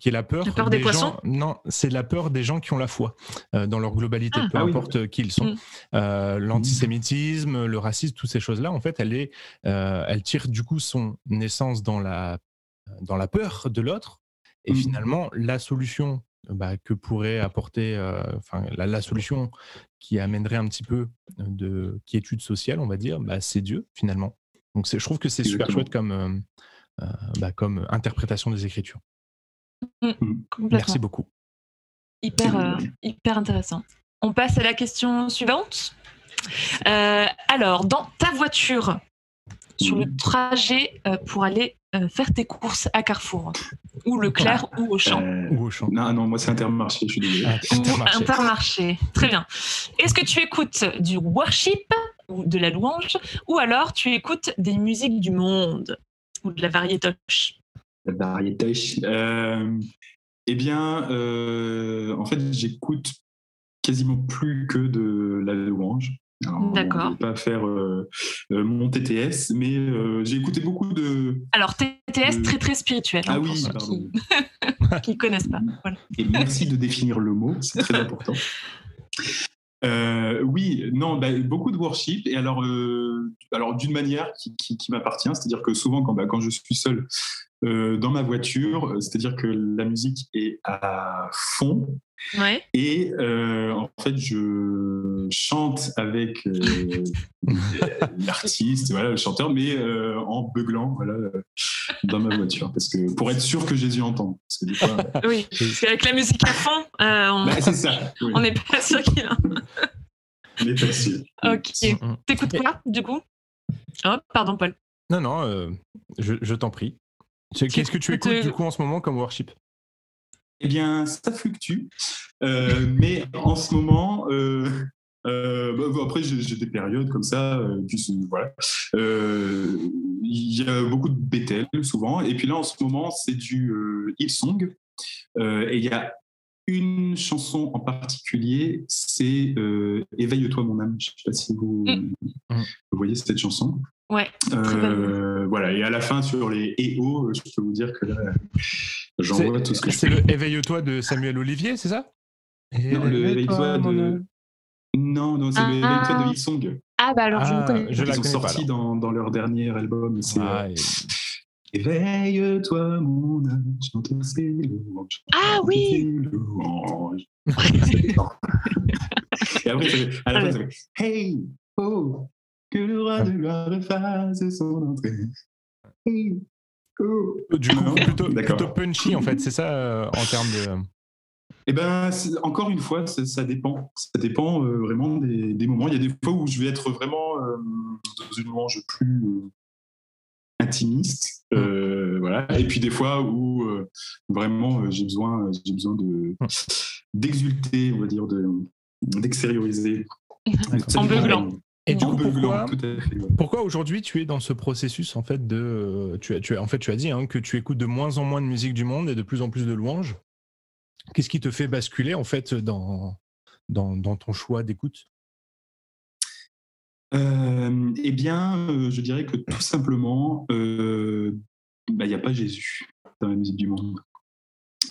qui est la peur, des, poissons? Non, c'est la peur des gens qui ont la foi euh, dans leur globalité, ah. peu ah importe qui ils sont. Mm. L'antisémitisme, le racisme, toutes ces choses-là, en fait, elle est, elle tire du coup son naissance dans la dans la peur de l'autre et mmh. finalement, la solution bah, que pourrait apporter, enfin, la, solution qui amènerait un petit peu de quiétude sociale, on va dire, bah, c'est Dieu finalement. Donc je trouve que c'est super chouette comme, bah, comme interprétation des Écritures. Mmh, mmh. Merci beaucoup. Hyper, hyper intéressant. On passe à la question suivante. alors, dans ta voiture, sur le trajet pour aller faire tes courses à Carrefour ou Leclerc ou au champ. Euh, ou au champ. Non, non, moi c'est Intermarché, je suis désolé. Ah, intermarché. très bien. Est-ce que tu écoutes du worship ou de la louange ou alors tu écoutes des musiques du monde ou de la variétoche? La variétoche. Euh, eh bien, euh, en fait, j'écoute quasiment plus que de la louange. D'accord. Je ne vais pas faire euh, euh, mon TTS, mais euh, j'ai écouté beaucoup de. Alors, TTS très très spirituel. Hein, ah oui, pardon. *laughs* Qui ne connaissent pas. Et merci de définir le mot, c'est très important. oui, non, bah, beaucoup de worship. Et alors, alors d'une manière qui, qui, m'appartient, c'est-à-dire que souvent, quand, bah, quand je suis seul dans ma voiture, c'est-à-dire que la musique est à fond, et euh, en fait, je chante avec euh, *laughs* l'artiste, voilà, le chanteur, mais euh, en beuglant voilà, dans ma voiture. Parce que, pour être sûr que Jésus entend. Parce que des fois, *laughs* oui, parce qu'avec la musique à fond, on bah, n'est pas sûr qu'il a. on n'est pas sûr. Ok. T'écoutes quoi, du coup? Oh, pardon, Paul. Non, non, je, je t'en prie. Qu'est-ce que tu écoutes, du coup, en ce moment comme worship? Eh bien, ça fluctue. Euh, mais en ce moment, euh, euh, bah, après, j'ai des périodes comme ça. voilà. Il y a beaucoup de Bethel souvent. Et puis là, en ce moment, c'est du Hillsong. et il y a une chanson en particulier, c'est Éveille-toi, mon âme. Je ne sais pas si vous, mm. vous voyez cette chanson. Ouais. voilà. Et à la fin, sur les EO, je peux vous dire que là, j'envoie tout ce que je C'est le Éveille-toi de Samuel Olivier, c'est ça? Non, le Éveille-toi de. Non, non, c'est le Éveille-toi de Hillsong. Ah, bah alors, je ne ah, connais pas. Ils ont sorti dans, dans, leur dernier album. C'est. Ah, euh, Éveille-toi, mon âme, chante ses louanges. Ah oui! *laughs* Et après, à la fin, ça fait Hey, oh, que le roi de gloire fasse son entrée. Du coup, plutôt, plutôt, punchy en fait, c'est ça euh, en termes de. Eh ben, encore une fois, ça, dépend. Ça dépend euh, vraiment des, moments. Il y a des fois où je vais être vraiment euh, dans une louange plus intimiste, mmh. voilà. Et puis des fois où vraiment j'ai besoin, j'ai besoin de mmh. d'exulter, on va dire, de d'extérioriser. En beuglant. Et du coup, pourquoi, pourquoi aujourd'hui tu es dans ce processus en fait de, tu as, tu as, en fait tu as dit hein, que tu écoutes de moins en moins de musique du monde et de plus en plus de louanges. Qu'est-ce qui te fait basculer en fait dans dans, dans ton choix d'écoute? Euh, Eh bien, euh, je dirais que tout simplement, euh, bah, il n'y a pas Jésus dans la musique du monde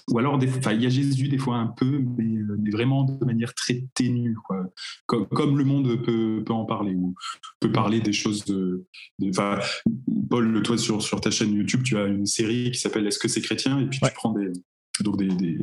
ou alors il y a Jésus des fois un peu, mais, euh, vraiment de manière très ténue, quoi. Comme, le monde peut, peut, en parler, ou peut parler des choses de. Paul, toi sur, sur ta chaîne YouTube, tu as une série qui s'appelle Est-ce que c'est chrétien? Et puis tu prends des, donc des, des,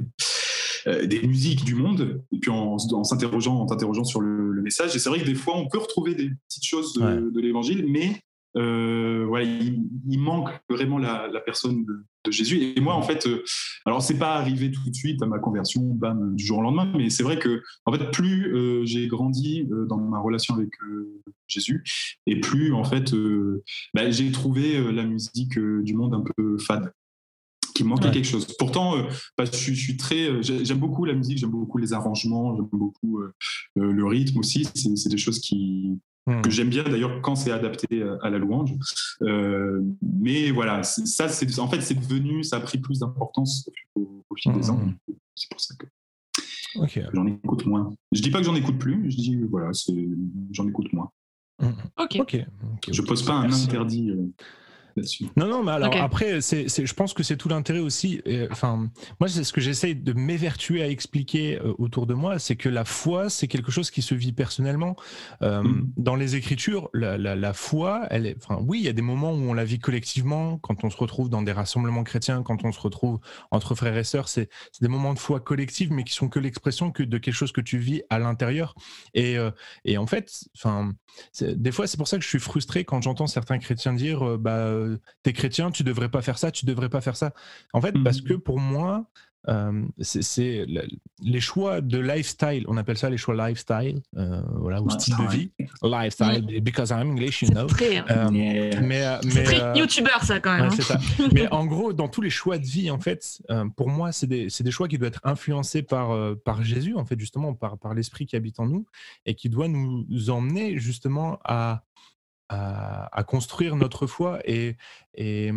euh, des, musiques du monde, et puis en, en s'interrogeant, en t'interrogeant sur le, message. Et c'est vrai que des fois, on peut retrouver des petites choses de, de l'évangile, mais euh, il, manque vraiment la, personne de, Jésus. Et moi, en fait, euh, alors c'est pas arrivé tout de suite à ma conversion, bam, du jour au lendemain, mais c'est vrai que, en fait, plus euh, j'ai grandi dans ma relation avec Jésus, et plus, en fait, bah, j'ai trouvé la musique du monde un peu fade qui manquait quelque chose. Pourtant, bah, je, suis, très, j'aime beaucoup la musique, j'aime beaucoup les arrangements, j'aime beaucoup le rythme aussi. C'est des choses qui, Hmm. que j'aime bien d'ailleurs quand c'est adapté à la louange. Euh, mais voilà, ça, c'est en fait, c'est devenu, ça a pris plus d'importance au, fil des ans. Hmm. C'est pour ça que j'en écoute moins. Je dis pas que j'en écoute plus, je dis voilà, j'en écoute moins. Hmm. Ok. ok. Je pose pas un interdit. Euh, non, non, mais alors après, c'est, je pense que c'est tout l'intérêt aussi. Enfin, moi, c'est ce que j'essaye de m'évertuer à expliquer euh, autour de moi, c'est que la foi, c'est quelque chose qui se vit personnellement. Euh, mm. Dans les Écritures, la, la, foi, elle est. Enfin, oui, il y a des moments où on la vit collectivement, quand on se retrouve dans des rassemblements chrétiens, quand on se retrouve entre frères et sœurs, c'est, des moments de foi collective, mais qui sont que l'expression que de quelque chose que tu vis à l'intérieur. Et, euh, et en fait, enfin, des fois, c'est pour ça que je suis frustré quand j'entends certains chrétiens dire, bah euh, t'es chrétien, tu devrais pas faire ça, tu devrais pas faire ça. En fait, parce mmh. que pour moi, euh, c'est les choix de lifestyle, on appelle ça les choix lifestyle, euh, voilà, ou style de vie, lifestyle, mmh. because I'm English, you know. Très, hein. mais, mais très youtubeur ça quand même. Hein. mais *laughs* en gros, dans tous les choix de vie, en fait, pour moi, c'est des, des, choix qui doivent être influencés par, par Jésus, en fait, justement, par, par l'esprit qui habite en nous et qui doit nous emmener justement à à, construire notre foi. Et, et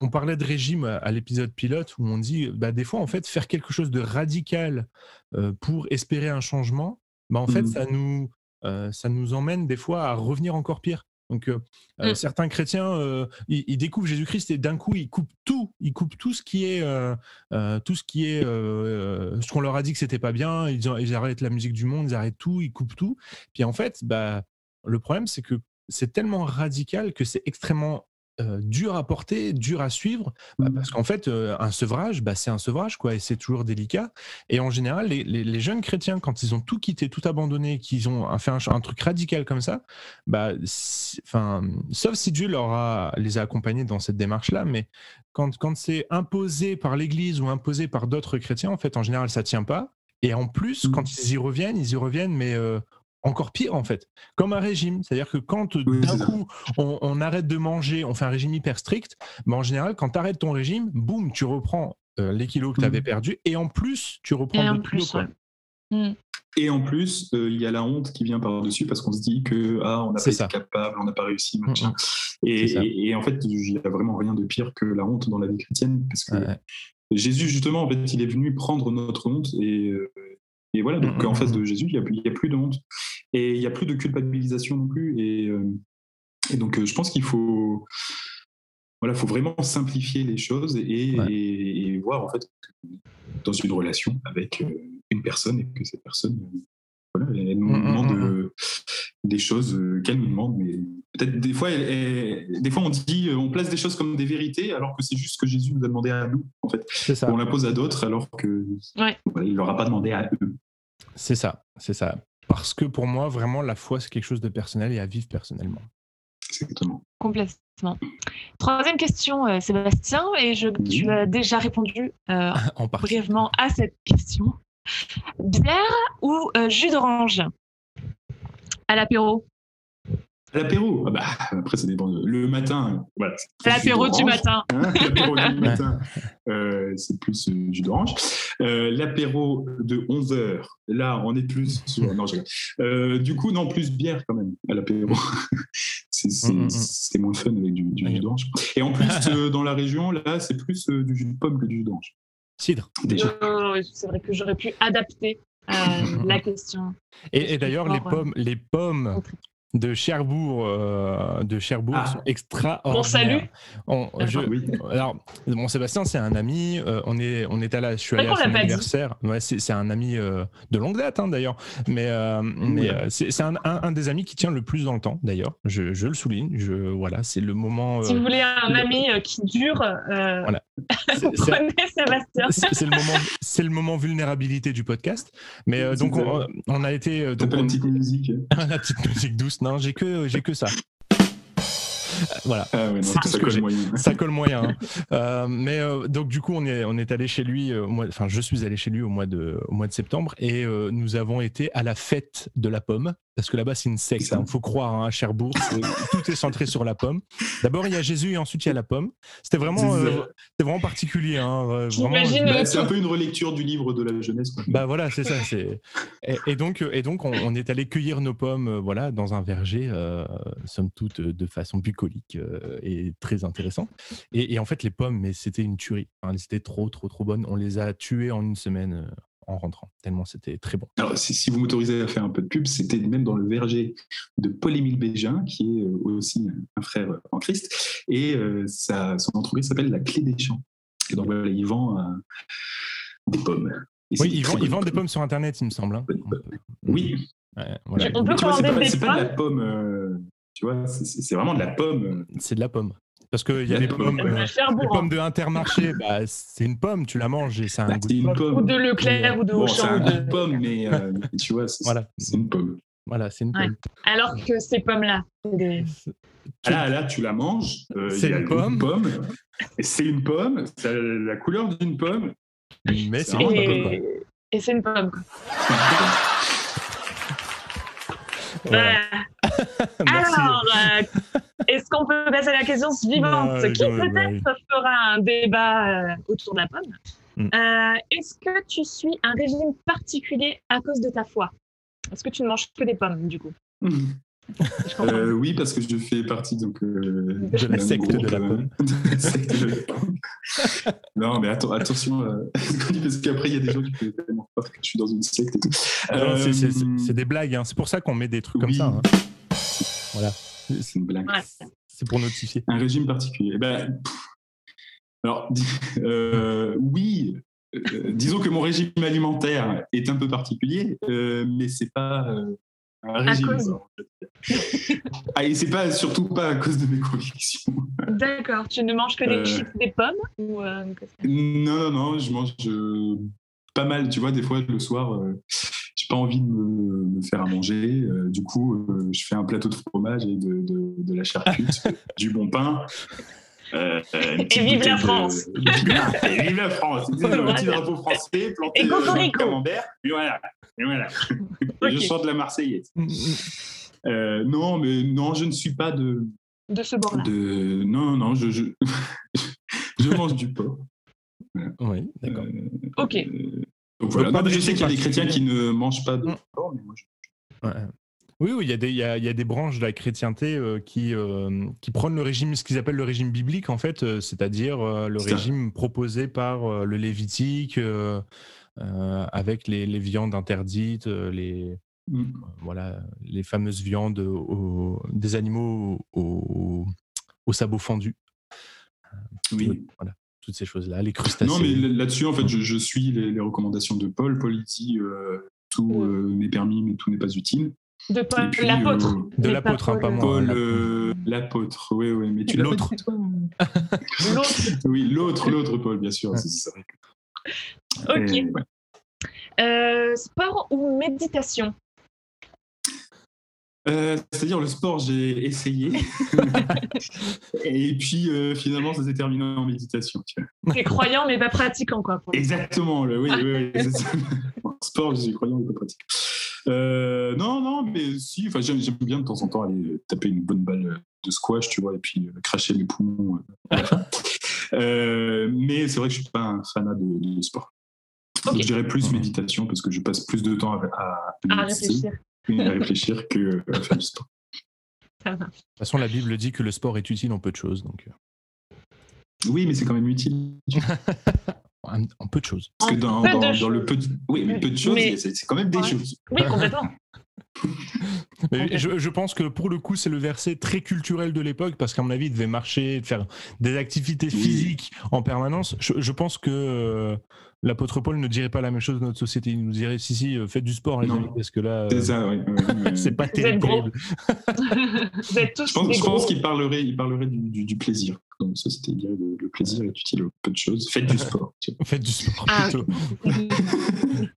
on parlait de régime à, l'épisode pilote où on dit, bah, des fois, en fait, faire quelque chose de radical euh, pour espérer un changement, bah, en fait, mmh. ça, nous, euh, ça nous emmène des fois à revenir encore pire. Donc, euh, mmh. certains chrétiens, ils, découvrent Jésus-Christ et d'un coup, ils coupent tout. Ils coupent tout ce qui est, tout ce qui est, ce qu'on leur a dit que c'était pas bien. Ils, ils, arrêtent la musique du monde, ils arrêtent tout, ils coupent tout. Puis en fait, bah, le problème, c'est que c'est tellement radical que c'est extrêmement dur à porter, dur à suivre, bah, mmh. parce qu'en fait, un sevrage, bah, c'est un sevrage, quoi, et c'est toujours délicat. Et en général, les, jeunes chrétiens, quand ils ont tout quitté, tout abandonné, qu'ils ont fait un, truc radical comme ça, bah, enfin, sauf si Dieu leur a, les a accompagnés dans cette démarche-là, mais quand, quand c'est imposé par l'Église ou imposé par d'autres chrétiens, en fait, en général, ça tient pas. Et en plus, mmh. quand ils y reviennent, ils y reviennent, mais encore pire en fait, comme un régime. C'est-à-dire que quand d'un coup on, arrête de manger, on fait un régime hyper strict, mais en général, quand tu arrêtes ton régime, boum, tu reprends euh, les kilos que tu avais mmh. perdus et en plus, tu reprends d'autres kilos. Mmh. Et en plus, euh, il y a la honte qui vient par-dessus parce qu'on se dit que ah, on n'a pas été capable, on n'a pas réussi, mmh, Et, en fait, il n'y a vraiment rien de pire que la honte dans la vie chrétienne parce que Jésus, justement, en fait, il est venu prendre notre honte et, euh, et voilà, donc en face de Jésus, il n'y a, plus de honte. Et il n'y a plus de culpabilisation non plus. Et, euh, donc, euh, je pense qu'il faut, voilà, faut vraiment simplifier les choses et, voir en fait dans une relation avec euh, une personne et que cette personne, voilà, elle nous demande des choses qu'elle nous demande, mais peut-être des fois, des fois on dit, on place des choses comme des vérités alors que c'est juste ce que Jésus nous a demandé à nous. En fait, on l'impose à d'autres alors que il leur a pas demandé à eux. C'est ça, c'est ça. Parce que pour moi, vraiment, la foi, c'est quelque chose de personnel et à vivre personnellement. Exactement. Complètement. Troisième question, euh, Sébastien, et je, tu as déjà répondu euh, *laughs* brièvement à cette question. Bière ou euh, jus d'orange? À l'apéro L'apéro, ah bah, après ça dépend. Le matin, voilà. L'apéro du matin. Hein, l'apéro du *laughs* matin, euh, c'est plus euh, jus d'orange. Euh, l'apéro de 11 h là, on est plus sur. *laughs* Non, je... du coup, non, plus bière quand même à l'apéro. *laughs* Mm, mm, mm. c'est moins fun avec du, jus d'orange. Et en plus, dans la région, là, c'est plus du jus de pomme que du jus d'orange. Cidre. Déjà. c'est vrai que j'aurais pu adapter la question. Et, et d'ailleurs, les pommes, les pommes de Cherbourg, euh, de Cherbourg ah. sont extraordinaires. Bon salut. On, je, alors, bon Sébastien, c'est un ami. Euh, on est, on est allé, je suis allé à son anniversaire. Ouais, c'est un ami euh, de longue date, hein, d'ailleurs. Mais, mais c'est un, un, des amis qui tient le plus dans le temps, d'ailleurs. Je, je, le souligne. Je, voilà, c'est le moment. si vous voulez un ami qui dure, voilà. *laughs* prenez Sébastien. C'est le moment, c'est le moment vulnérabilité du podcast. Mais donc, on, a été. Donc, la petite musique. *laughs* la petite musique douce non, j'ai que, j'ai que ça. Voilà. Ah ouais, non, ça colle moyen. *laughs* Ça colle moyen. hein. Euh, mais euh, donc du coup, on est, on est allé chez lui. euh, au mois- Enfin, je suis allé chez lui au mois de, au mois de septembre et euh, nous avons été à la fête de la pomme parce que là-bas c'est une secte. Il faut croire hein, à Cherbourg, tout est centré sur la pomme. D'abord il y a Jésus et ensuite il y a la pomme. C'était vraiment, euh, c'était vraiment particulier. Hein, euh, Bah, euh, c'est un peu une relecture du livre de la jeunesse. quoi. bah voilà, c'est ça. C'est et, et donc et donc on, on est allé cueillir nos pommes, euh, voilà, dans un verger, euh, somme toute euh, de façon bucolique euh, et très intéressant. Et, et en fait les pommes, mais c'était une tuerie. Elles étaient trop trop trop bonnes. On les a tuées en une semaine euh, en rentrant. Tellement c'était très bon. Alors, si, si vous m'autorisez à faire un peu de pub, c'était même dans le verger de Paul-Émile Bégin, qui est euh, aussi un frère en Christ, et euh, sa, son entreprise s'appelle La Clé des Champs. Et donc voilà, il vend euh, des pommes. Et Oui, bonnes vendent des pommes sur internet, il me semble. hein. Oui, Ouais, voilà. On peut commander des c'est pas de la pommes pomme, euh, tu vois, c'est- c'est c'est vraiment de la pomme. euh, C'est de la pomme. Parce qu'il y a De les la pommes, pomme. euh, les pommes de Intermarché, bah, c'est une pomme, tu la manges et a un bah, goût c'est de une pomme. pomme. ou de Leclerc ou de Bon, c'est Auchan. un ou goût de- pomme, mais euh, tu vois, c'est Voilà. c'est une pomme. Voilà, c'est une Ouais. pomme. Alors que ces pommes-là, c'est des- Ah Là, là, tu la manges. euh, C'est une de pomme. pomme. C'est une pomme. A la couleur d'une pomme. Mais C'est c'est une une pomme. et, c'est une pomme. quoi. Voilà. *laughs* Alors, euh, est-ce qu'on peut passer à la question suivante? Ouais, Qui peut-être fera un débat euh, autour de la pomme? Mm. Euh, Est-ce que tu suis un régime particulier à cause de ta foi? Est-ce que tu ne manges que des pommes, du coup? Comprends. Euh, oui, parce que je fais partie donc, euh, De la d'un secte de la euh, pomme. *laughs* de la secte de la pomme. non, mais atten- attention, euh, *laughs* parce qu'après, il y a des gens qui peuvent tellement croire que je suis dans une secte et tout. Ah c'est- Euh, des blagues, hein. c'est pour ça qu'on met des trucs comme ça. hein. Voilà, C'est une blague. Ouais. c'est pour notifier. Un régime particulier. Eh Ben, alors, euh, oui, euh, disons que mon régime alimentaire est un peu particulier, euh, mais c'est pas euh, un régime. cause. quoi, en fait. ah, et c'est pas surtout pas à cause de mes convictions. D'accord, tu ne manges que des Euh. chips, des pommes ou euh, Non, non, non, je mange euh, pas mal. Tu vois, des fois le soir, pas envie de me, me faire à manger. euh, du coup, euh, je fais un plateau de fromage et de, de, de la charcute, *laughs* du bon pain. Euh, *laughs* Et vive la de- France. Et vive la France C'est le Voilà. petit drapeau français planté Et euh, dans le camembert. Et voilà. Et voilà. *laughs* Et je Ok. chante la Marseillaise. Euh, non, mais non, je ne suis pas de. de ce bord-là de... Non, non, je, je, *laughs* je mange du porc. Oui, d'accord. Euh, Ok. euh, donc voilà. Donc, pas Non, de mais je sais qu'il y a des chrétiens qui ne mangent pas de Mm. porc, mais moi je- Ouais. Oui, oui, il y, a des- il y, a, il y a des branches de la chrétienté euh, qui, euh, qui prennent le régime, ce qu'ils appellent le régime biblique, en fait, euh, c'est-à-dire euh, le régime proposé par euh, le Lévitique, euh, euh, avec les, les viandes interdites, les, Mm. euh, voilà, les fameuses viandes au- des animaux au, au, au sabot fendu. Oui. Voilà, toutes ces choses-là, les crustacés. Non, mais là-dessus, en fait, je, je suis les, les recommandations de Paul. Paul il dit euh, tout euh, n'est permis, mais tout n'est pas utile. De Paul, l'apôtre. euh, De l'apôtre, hein, pas Paul, moi. Paul, la- euh, l'apôtre, oui, oui, mais tu *laughs* L'autre. Oui, l'autre, l'autre Paul, bien sûr. c'est- vrai Ok. Et, ouais. Euh, sport ou méditation? Euh, C'est-à-dire le sport, j'ai essayé. *laughs* Et puis euh, finalement, ça s'est terminé en méditation. tu vois. T'es croyant mais pas pratiquant quoi. Exactement, le- oui, oui, oui, *laughs* sport, j'ai croyant, mais pas pratique. Euh, non, non, mais si, enfin, j'aime j'aime bien de temps en temps aller taper une bonne balle de squash, tu vois, et puis euh, cracher mes poumons. euh. *laughs* Euh, mais c'est vrai que je suis pas un fanat de, de sport. Donc, je dirais plus méditation parce que je passe plus de temps à, à, À réfléchir. à *laughs* réfléchir que à faire du sport. De toute façon, la Bible dit que le sport est utile en peu de choses, donc Oui, mais c'est quand même utile. *laughs* en, en peu de choses. Parce que dans, peu de dans, dans choses. le peu de, oui, mais peu de choses, Mais- c'est quand même des Ouais. choses. Oui, complètement. *laughs* Mais je, je pense que pour le coup, c'est le verset très culturel de l'époque, parce qu'à mon avis, il devait marcher, faire des activités Oui. physiques en permanence. Je, je pense que euh, l'apôtre Paul ne dirait pas la même chose de notre société. Il nous dirait si, si, euh, faites du sport, les Non. amis, parce que là, euh, C'est oui. oui, *laughs* pas Vous êtes terrible. gros. terrible. *laughs* Vous êtes tous Je pense, je pense qu'il parlerait, il parlerait du, du- du plaisir. Une société, il dirait le, le plaisir est utile à peu de choses. Faites du sport. *laughs* Faites du sport Ah, plutôt. *laughs*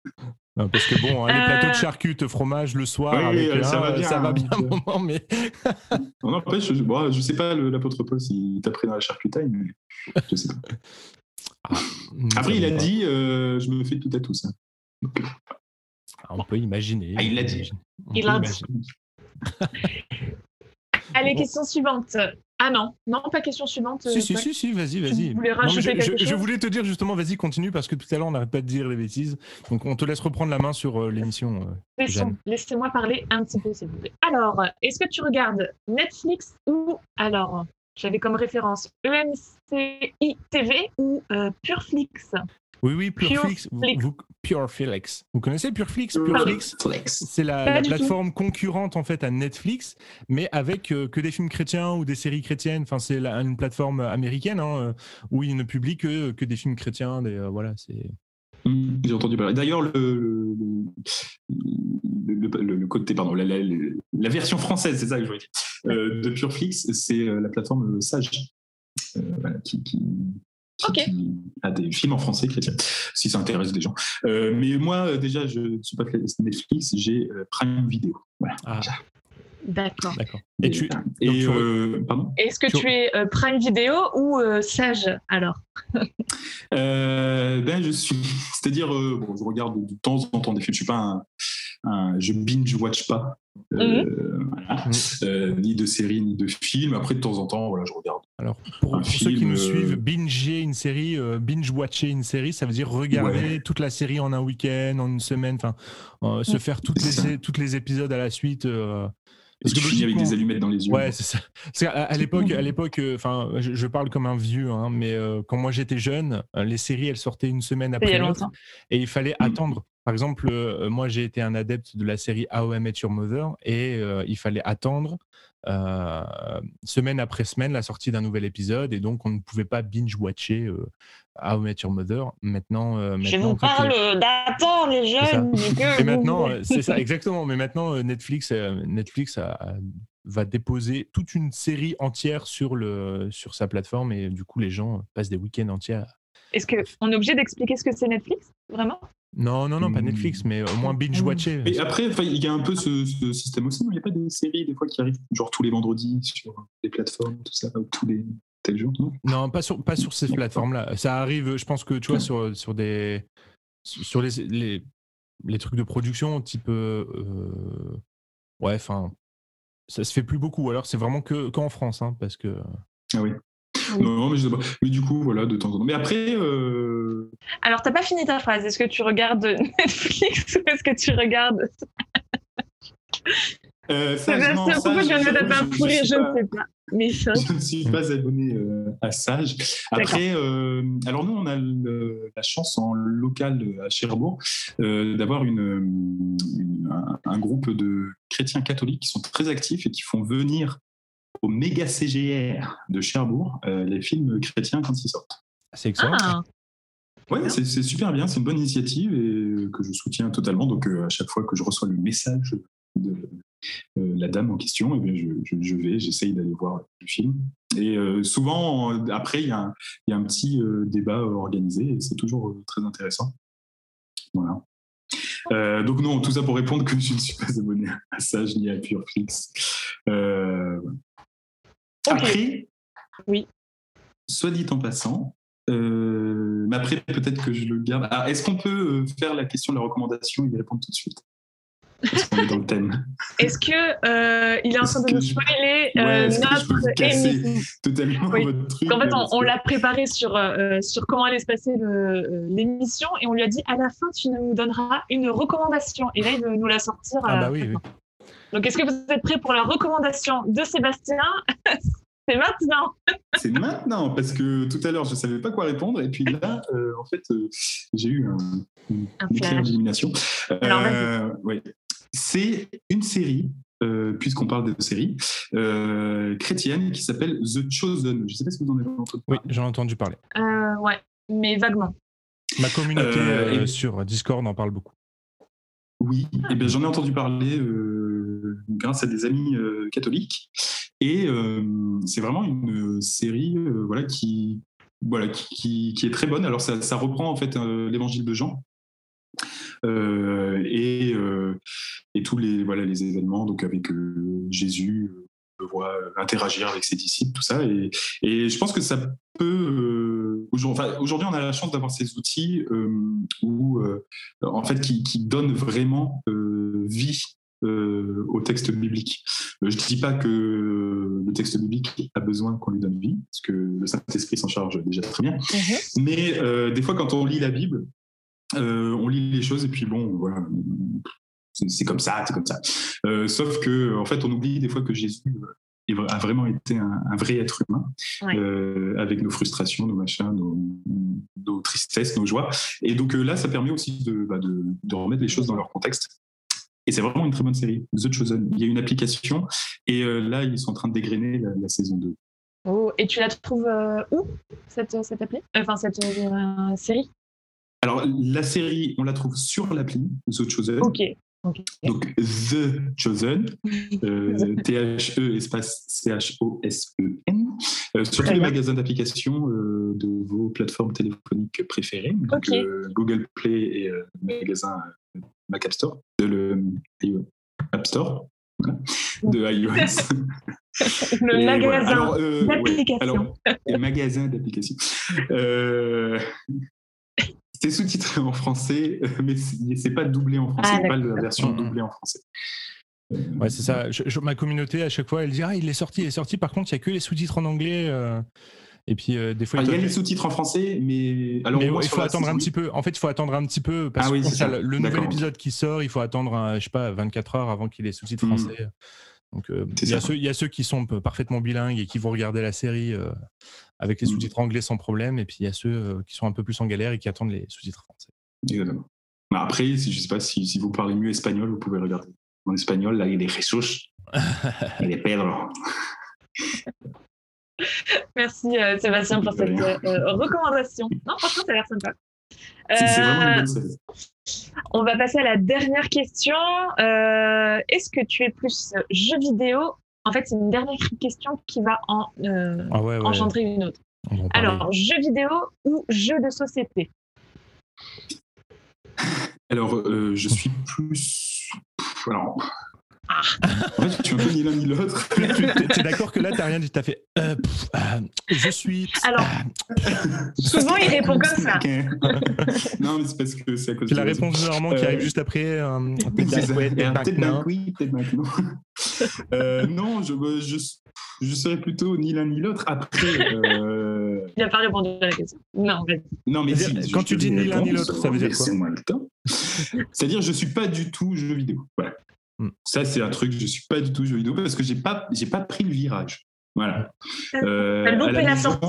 Euh, Parce que bon, hein, les plateaux de charcutes, fromage le soir, Oui, avec, euh, ça hein, va bien, ça va hein, bien un moment, mais *laughs* Non, non, après, je, bon, je sais pas, l'apôtre Paul, s'il t'a pris dans la charcutaille, mais je sais pas. Après, il a dit euh, Je me fais tout à tous. hein. Donc, euh, Ah, on peut imaginer. Ah, il l'a dit. On Il l'a dit. Allez, question suivante. Ah non, non, pas question suivante. Si, si, si, si, vas-y, vas-y. je, voulais te dire justement, vas-y, continue, parce que tout à l'heure, on n'arrête pas de dire les bêtises. Donc, on te laisse reprendre la main sur euh, l'émission. euh. Laissez-moi parler un petit peu, s'il vous plaît. Alors, est-ce que tu regardes Netflix ou alors, j'avais comme référence EMCI TV ou euh, Pureflix Oui, oui, Pureflix. Vous, Pureflix. vous- Pureflix. Vous connaissez Pureflix Pureflix. C'est la, plateforme concurrente en fait à Netflix, mais avec euh, que des films chrétiens ou des séries chrétiennes. Enfin, c'est la- une plateforme américaine hein, euh, où ils ne publient que, que des films chrétiens. Des, euh, voilà, c'est. J'ai entendu parler. D'ailleurs, le, le, le, le- le côté, pardon, la, la- la version française, c'est ça que je voulais dire, euh, de Pureflix, c'est euh, la plateforme Sage, euh, voilà, qui, qui, qui- Ok. qui a des films en français chrétiens, si ça intéresse des gens. Euh, mais moi, euh, déjà, je ne suis pas Netflix, j'ai euh, Prime Video. Voilà. Ah, D'accord. d'accord. Et tu. Et, donc tu- euh, pardon Est-ce que Tu- tu es euh, Prime Video ou euh, Sage alors? *laughs* Euh, ben je suis, *laughs* c'est-à-dire, euh, bon, je regarde de temps en temps des films. Je suis pas un, un- je binge watch pas, euh, voilà. Mhm. Euh, ni de séries ni de films. Après de temps en temps, voilà, je regarde. Alors, pour, Un pour ceux qui nous euh, suivent, binger une série, euh, binge-watcher une série, ça veut dire regarder toute la série en un week-end, en une semaine, enfin, euh, se faire toutes les, toutes les épisodes à la suite. euh, Parce que je finis avec des allumettes dans les yeux. Ouais, c'est ça. Parce qu'à- à, l'époque, à l'époque, euh, enfin, je, je parle comme un vieux, hein, mais euh, quand moi j'étais jeune, euh, les séries elles sortaient une semaine Il y après a l'autre, longtemps. et il fallait Mm. attendre. Par exemple, euh, moi j'ai été un adepte de la série How I Met Your Mother, et euh, il fallait attendre euh, semaine après semaine la sortie d'un nouvel épisode, et donc on ne pouvait pas binge-watcher euh, How I Met Your Mother. Maintenant, euh, Je vous en fait, les- parle d'attendre les jeunes. que et maintenant, c'est ça, *laughs* exactement. Mais maintenant, euh, Netflix, euh, Netflix a- a- va déposer toute une série entière sur, le, sur sa plateforme et du coup, les gens passent des week-ends entiers. à- Est-ce qu'on est obligé d'expliquer ce que c'est Netflix Vraiment? Non, non, non, pas Hmm. Netflix, mais au moins binge-watcher. Mais après, enfin, il y a un peu ce, ce système aussi. non Il n'y a pas des séries des fois qui arrivent genre tous les vendredis sur les plateformes, tout ça, ou tous les tels jours, non? Non, pas sur, pas sur ces plateformes-là. Ça arrive, je pense que tu vois, sur, sur des. Sur les, les, les trucs de production, type. euh, euh, ouais, enfin. Ça se fait plus beaucoup. Alors, c'est vraiment que qu'en France, hein, parce que. Ah oui. Oui. Non, mais je sais pas. Mais du coup, voilà, de temps en temps. Mais après, euh, Alors, t'as pas fini ta phrase. Est-ce que tu regardes Netflix *laughs* ou est-ce que tu regardes euh, ça, C'est Pourquoi je viens de me taper un je- fou rire suis Je pas- ne sais pas. Mais *laughs* ça, Je ne suis pas abonné euh, à Sage. Après, euh, alors nous, on a le- la chance en local à Cherbourg euh, d'avoir une, une- un, un groupe de chrétiens catholiques qui sont très actifs et qui font venir au méga CGR de Cherbourg euh, les films chrétiens quand ils sortent. C'est excellent. Ah, Ouais, c'est super bien, c'est une bonne initiative et que je soutiens totalement. Donc euh, à chaque fois que je reçois le message de euh, la dame en question, eh bien, je, je- je vais, j'essaye d'aller voir le film. Et euh, souvent, euh, après, il y, a un- il y a un petit euh, débat euh, organisé et c'est toujours euh, très intéressant. Voilà. Euh, donc non, tout ça pour répondre que je ne suis pas abonné à Sage ni à Pureflix. Euh, voilà. Ok. Après, Oui. soit dit en passant, euh, mais après peut-être que je le garde. Ah, Est-ce qu'on peut euh, faire la question de la recommandation et y répondre tout de suite? Parce qu'on est dans le thème. *laughs* Est-ce que euh, il est en train de nous je- spoiler Ouais, euh, je peux vous notre émission Totalement Oui. votre truc. En fait, on, l'a préparé sur, euh, sur comment allait se passer euh, l'émission et on lui a dit à la fin, tu nous donneras une recommandation. Et là, il veut nous la sortir. Ah euh, bah oui. Donc, est-ce que vous êtes prêts pour la recommandation de Sébastien? *laughs* C'est maintenant. C'est maintenant, parce que tout à l'heure, je ne savais pas quoi répondre. Et puis là, euh, en fait, euh, j'ai eu un, une, Un une éclair d'illumination. Euh, ouais. C'est une série, euh, puisqu'on parle de série, euh, chrétienne qui s'appelle The Chosen. Je ne sais pas si vous en avez entendu Oui, parler. j'en ai entendu parler. Euh, ouais, mais vaguement. Ma communauté et- sur Discord en parle beaucoup. Oui, eh bien, j'en ai entendu parler euh, grâce à des amis euh, catholiques. Et euh, c'est vraiment une série euh, voilà, qui, voilà, qui, qui- est très bonne. Alors, ça, reprend en fait l'évangile de Jean. et, et tous les, voilà, les événements donc avec Jésus, voit interagir avec ses disciples, tout ça. Et, et je pense que ça peut. Aujourd'hui, on a la chance d'avoir ces outils en fait, qui, qui donnent vraiment vie euh, au texte biblique. Euh, je ne dis pas que le texte biblique a besoin qu'on lui donne vie, parce que le Saint-Esprit s'en charge déjà très bien. Mhm. Mais euh, des fois, quand on lit la Bible, on lit les choses et puis bon, voilà, c'est comme ça, c'est comme ça. sauf que, en fait, on oublie des fois que Jésus a vraiment été un, vrai être humain, avec nos frustrations, nos machins, nos, tristesses, nos joies. Et donc là, ça permet aussi de, bah, de remettre les choses dans leur contexte et c'est vraiment une très bonne série, The Chosen. Il y a une application et euh, là, ils sont en train de dégrainer la, saison 2. Oh, et tu la trouves euh, où, cette, cette appli? Enfin, cette euh, série? Alors, la série, on la trouve sur l'appli The Chosen. Ok. Donc, The Chosen, *laughs* T-H-E espace C-H-O-S-E-N, sur tous les magasins d'applications de vos plateformes téléphoniques préférées, donc Google Play et magasin Mac App Store, de le App Store de iOS. *laughs* le magasin euh, d'applications. le magasin d'applications. Euh, c'est sous-titré en français, mais c'est pas doublé en français, ah, pas la version doublée en français. Ouais, c'est ça. ma communauté, à chaque fois, elle dit Ah, il est sorti, il est sorti. Par contre, il n'y a que les sous-titres en anglais. Euh. Et puis euh, des fois, il y a les sous-titres en français, mais alors il faut attendre un petit peu. En fait, il faut attendre un petit peu parce ah que le nouvel épisode qui sort, il faut attendre, je sais pas, 24 heures avant qu'il ait sous-titres hmm. français. Donc euh, il y, a ceux, il y, a ceux qui sont parfaitement bilingues et qui vont regarder la série euh, avec les hmm. sous-titres anglais sans problème, et puis il y a ceux qui sont un peu plus en galère et qui attendent les sous-titres français. Exactement. Après, je sais pas si, si, vous parlez mieux espagnol, vous pouvez regarder. En espagnol, là, il est Jesus, il est Pedro. Merci euh, Sébastien pour cette euh, recommandation. Non, franchement, ça a l'air sympa. Vraiment bonne euh, On va passer à la dernière question. Est-ce que tu es plus jeu vidéo? En fait, c'est une dernière question qui va en, ah engendrer une autre. Alors, jeu vidéo ou jeu de société? Alors, je suis plus. Alors, en fait, tu peu ni l'un ni l'autre. *laughs* tu es d'accord que là, tu n'as rien dit. Tu as fait euh, euh, Je suis. Alors, souvent, il répond comme ça. *laughs* non, mais c'est parce que c'est à cause C'est la réponse généralement qui arrive juste après. Euh, *laughs* peut-être d'un oui, peut-être maintenant. non, je, je, je serais plutôt ni l'un ni l'autre. Après. Il n'a pas répondu à la question. Non, mais, non, mais si, quand tu dis ni l'un ni l'autre, ça veut dire quoi le temps. *laughs* C'est-à-dire, je ne suis pas du tout jeu vidéo. Voilà. Mm. Ça, c'est un truc, je suis pas du tout jeu vidéo parce que j'ai pas, j'ai pas pris le virage. Voilà. Euh, loupé la, sortie.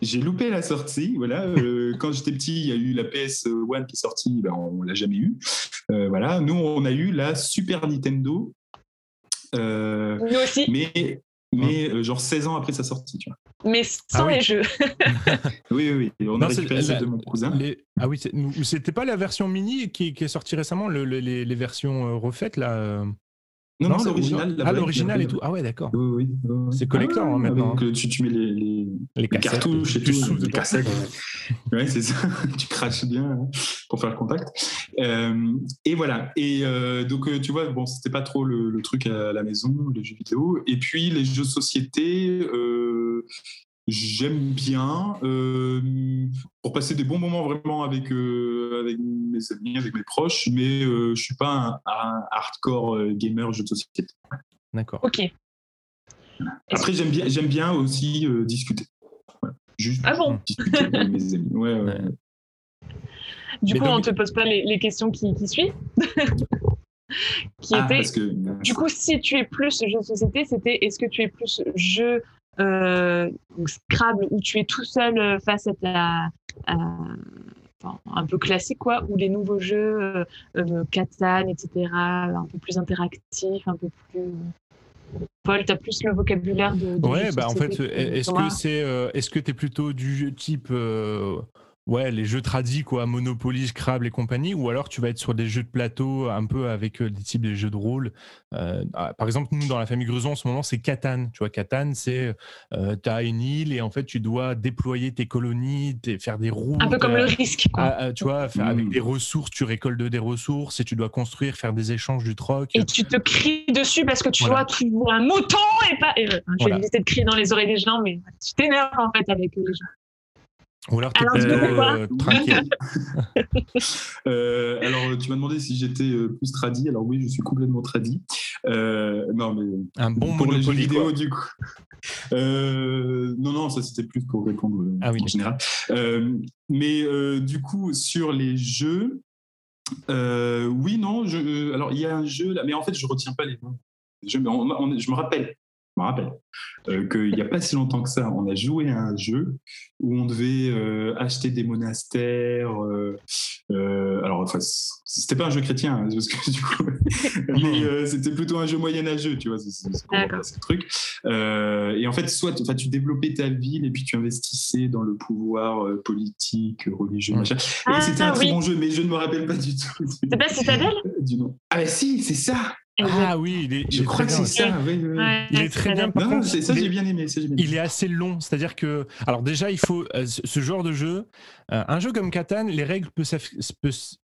J'ai loupé la sortie. Voilà. Euh, quand j'étais petit, il y a eu la PS One qui est sortie, ben, on l'a jamais eu. Euh, voilà. Nous, on a eu la Super Nintendo. Euh, Nous aussi. Mais mais euh, genre 16 ans après sa sortie, tu vois. Mais sans ah les jeux. *laughs* oui, oui, oui. On a récupéré celle de mon cousin. Ah oui, c'était pas la version mini qui, qui est sortie récemment, les, les, versions euh, refaites là euh non, non, l'original. Ah, l'original et tout. Ah ouais, d'accord. Oui, oui. C'est collector hein, maintenant. Donc, tu, tu mets les, les, les, cartouches et tout, les cassettes. *laughs* ouais, c'est ça. *laughs* tu craches bien hein, pour faire le contact. Euh, et voilà. Et euh, donc, euh, tu vois, bon, c'était pas trop le, le, truc à la maison, les jeux vidéo. Et puis, les jeux de société, j'aime bien euh, pour passer des bons moments vraiment avec, euh, avec mes amis, avec mes proches, mais euh, je suis pas un, hardcore gamer jeu de société. D'accord. Ok. Après, j'aime bien, j'aime bien aussi discuter. Juste ah bon discuter avec mes amis. Ouais, ouais. Du coup, on ne te pose pas les, les questions qui, qui suivent *laughs* qui ah, était, que... du coup, si tu es plus jeu de société, c'était est-ce que tu es plus jeu euh, Scrabble où tu es tout seul euh, face à ta un peu classique quoi, ou les nouveaux jeux euh, euh Catan, etc., un peu plus interactifs, un peu plus Paul, tu as plus le vocabulaire de. ouais, bah en fait, est-ce que c'est, est-ce que tu es plutôt du type ouais, les jeux tradis, quoi, Monopoly, Scrabble et compagnie, ou alors tu vas être sur des jeux de plateau un peu avec euh, des types de jeux de rôle. Euh, ah, par exemple, nous, dans la famille Grezon, en ce moment, c'est Catan. Tu vois, Catan, c'est euh, tu as une île et en fait, tu dois déployer tes colonies, faire des routes. Un peu comme le risque. Quoi. Ah, tu vois, faire- avec Mm. des ressources, tu récoltes des ressources et tu dois construire, faire des échanges du troc. Et tu te cries dessus parce que tu Voilà. vois, tu vois un mouton et pas. et, euh, je Voilà. vais éviter de crier dans les oreilles des gens, mais tu t'énerves en fait avec les gens. Ou alors, quoi tranquille. *laughs* Euh, alors, tu m'as demandé si j'étais euh, plus tradi. Alors oui, je suis complètement tradi. Euh, non, mais Un bon pour les jeux Monopoly. vidéo, quoi. du coup. *laughs* Euh, non, non, ça c'était plus pour répondre euh, Ah oui, en général. Euh, mais euh, du coup, sur les jeux, euh, oui, non. Je, euh, alors, il y a un jeu là, mais en fait, je retiens pas les noms. Je, mais on- on- je me rappelle. Me rappelle euh, qu'il n'y a pas si longtemps que ça, on a joué à un jeu où on devait euh, acheter des monastères. euh, alors, enfin, c'était pas un jeu chrétien, hein, parce que *laughs* du coup, *laughs* mais c'était plutôt un jeu moyenâgeux, tu vois, c'est le truc. Et en fait, soit tu développais ta ville et puis tu investissais dans le pouvoir politique, religieux, Mm. machin. Ah, et c'était un très bon jeu, mais je ne me rappelle pas du tout. C'est pas Citadel du nom. Ah, bah si, c'est ça Ah oui, il est, Je crois très que bien. c'est ça, oui, oui, oui. Ouais, Il est très bien. Non, contre, ça, j'ai bien aimé. ça, j'ai bien aimé. Il est assez long, c'est-à-dire que, alors déjà, il faut euh, ce genre de jeu, euh, un jeu comme Catan, les règles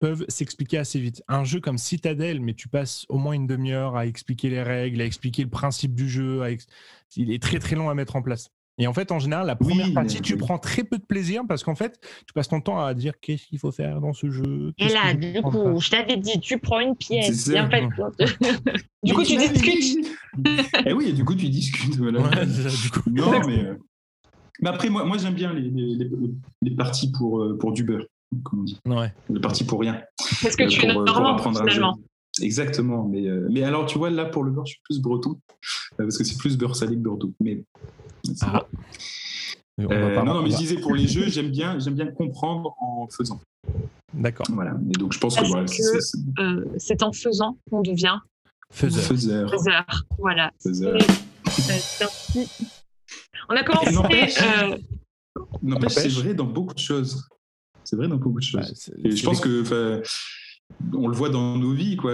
peuvent s'expliquer assez vite. Un jeu comme Citadel, mais tu passes au moins une demi-heure à expliquer les règles, à expliquer le principe du jeu, à ex- il est très très long à mettre en place. Et en fait, en général, la Oui, première partie, mais- tu prends très peu de plaisir parce qu'en fait, tu passes ton temps à dire qu'est-ce qu'il faut faire dans ce jeu. Et là, du coup, je t'avais dit, tu prends une pièce. Et en fait, *laughs* du coup, tu discutes. dit. *laughs* Eh oui, et du coup, tu discutes. Voilà. Ouais, c'est ça, du coup. Non, mais, euh, mais après, moi, moi j'aime bien les, les, les, les parties pour, euh, pour du beurre, comme on dit. Ouais. Les parties pour rien. Parce que Euh, tu es euh, normand, finalement. Exactement. Mais, euh, mais alors, tu vois, là, pour le beurre, je suis plus breton. euh, parce que c'est plus beurre salé que beurre doux. Mais, Ah. Euh, non, non, on mais je disais pour les jeux, j'aime bien, j'aime bien comprendre en faisant. D'accord. Voilà. Et donc, je pense que Parce voilà, que- c'est- Euh, en faisant qu'on devient Faiseur. faiseur. faiseur. Voilà. Faiseur. Euh. On a commencé. n'empêche- euh, c'est vrai dans beaucoup de choses. C'est vrai dans beaucoup de Bah, choses. Et je pense que, on le voit dans nos vies, quoi.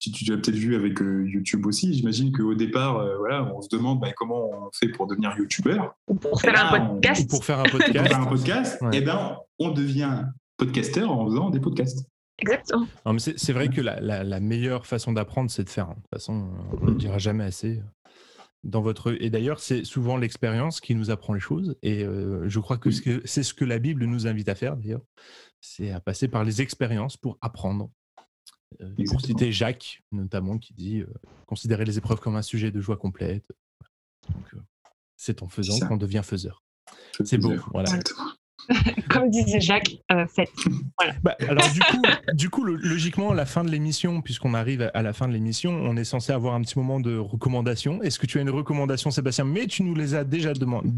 Tu, tu l'as peut-être vu avec euh, YouTube aussi. J'imagine qu'au départ, euh, voilà, on se demande bah, comment on fait pour devenir YouTubeur. ou pour faire là, un on- podcast. Ou pour faire un Pour podcast. faire un podcast, Ouais. eh ben, on devient podcasteur en faisant des podcasts. Exactement. C'est vrai que la, la- la meilleure façon d'apprendre, c'est de faire. hein. De toute façon, on ne dira jamais assez. Dans votre... Et d'ailleurs, c'est souvent l'expérience qui nous apprend les choses. Et euh, je crois que c'est ce que la Bible nous invite à faire, d'ailleurs. C'est à passer par les expériences pour apprendre. Euh, pour citer Jacques, notamment, qui dit euh, Considérer les épreuves comme un sujet de joie complète. Euh, c'est en faisant qu'on devient faiseur. C'est beau, voilà. Exactement. *laughs* Comme disait Jacques, euh, faites. Bah, alors du coup, du coup, le- logiquement, à la fin de l'émission, puisqu'on arrive à la fin de l'émission, on est censé avoir un petit moment de recommandation. Est-ce que tu as une recommandation, Sébastien? Mais tu nous les as déjà demandé,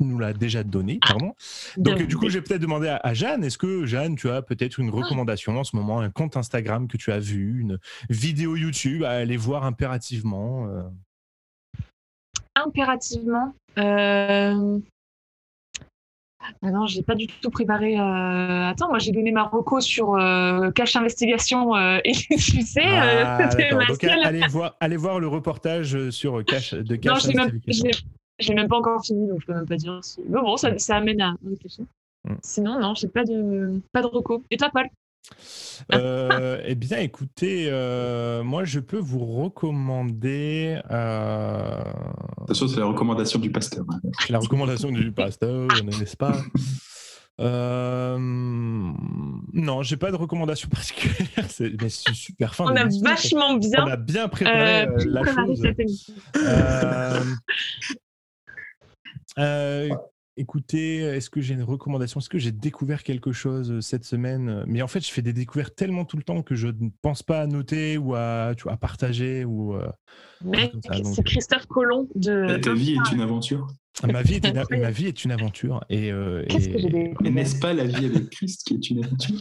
nous l'as déjà donné, pardon. Donc Bien. du coup, j'ai peut-être demandé à, à Jeanne. Est-ce que Jeanne, tu as peut-être une recommandation en ce moment, un compte Instagram que tu as vu, une vidéo YouTube à aller voir impérativement euh, impérativement. Euh... Ah non, j'ai pas du tout préparé. euh, Attends, moi j'ai donné ma reco sur euh, Cache Investigation euh, *laughs* et tu sais, euh, Ah, Donc allez voir, allez voir le reportage sur Cache de Non, Cache. je même, Investigation. je je l'ai même pas encore fini, donc je peux même pas dire si. Mais bon, ça, ça amène à réfléchir. Mm. Sinon, non, j'ai pas de pas de reco. Et toi, Paul? Euh, eh bien, écoutez, euh, moi, je peux vous recommander euh, Attention, c'est la recommandation du pasteur. hein. la recommandation du pasteur, n'est-ce pas? Euh, non, j'ai pas de recommandation particulière. C'est, mais c'est super fin. On a vachement On bien a bien préparé euh, euh, *laughs* la chose. Euh, euh, écoutez, est-ce que j'ai une recommandation? Est-ce que j'ai découvert quelque chose euh, cette semaine? Mais en fait, je fais des découvertes tellement tout le temps que je ne pense pas à noter ou à, tu vois, à partager. Ou, euh, c'est Christophe Colomb de. Et ta vie est une aventure. ma, vie est une, *laughs* ma vie est une aventure. Et, euh, Qu'est-ce et- que j'ai des. Mais n'est-ce pas la vie avec Christ qui est une aventure?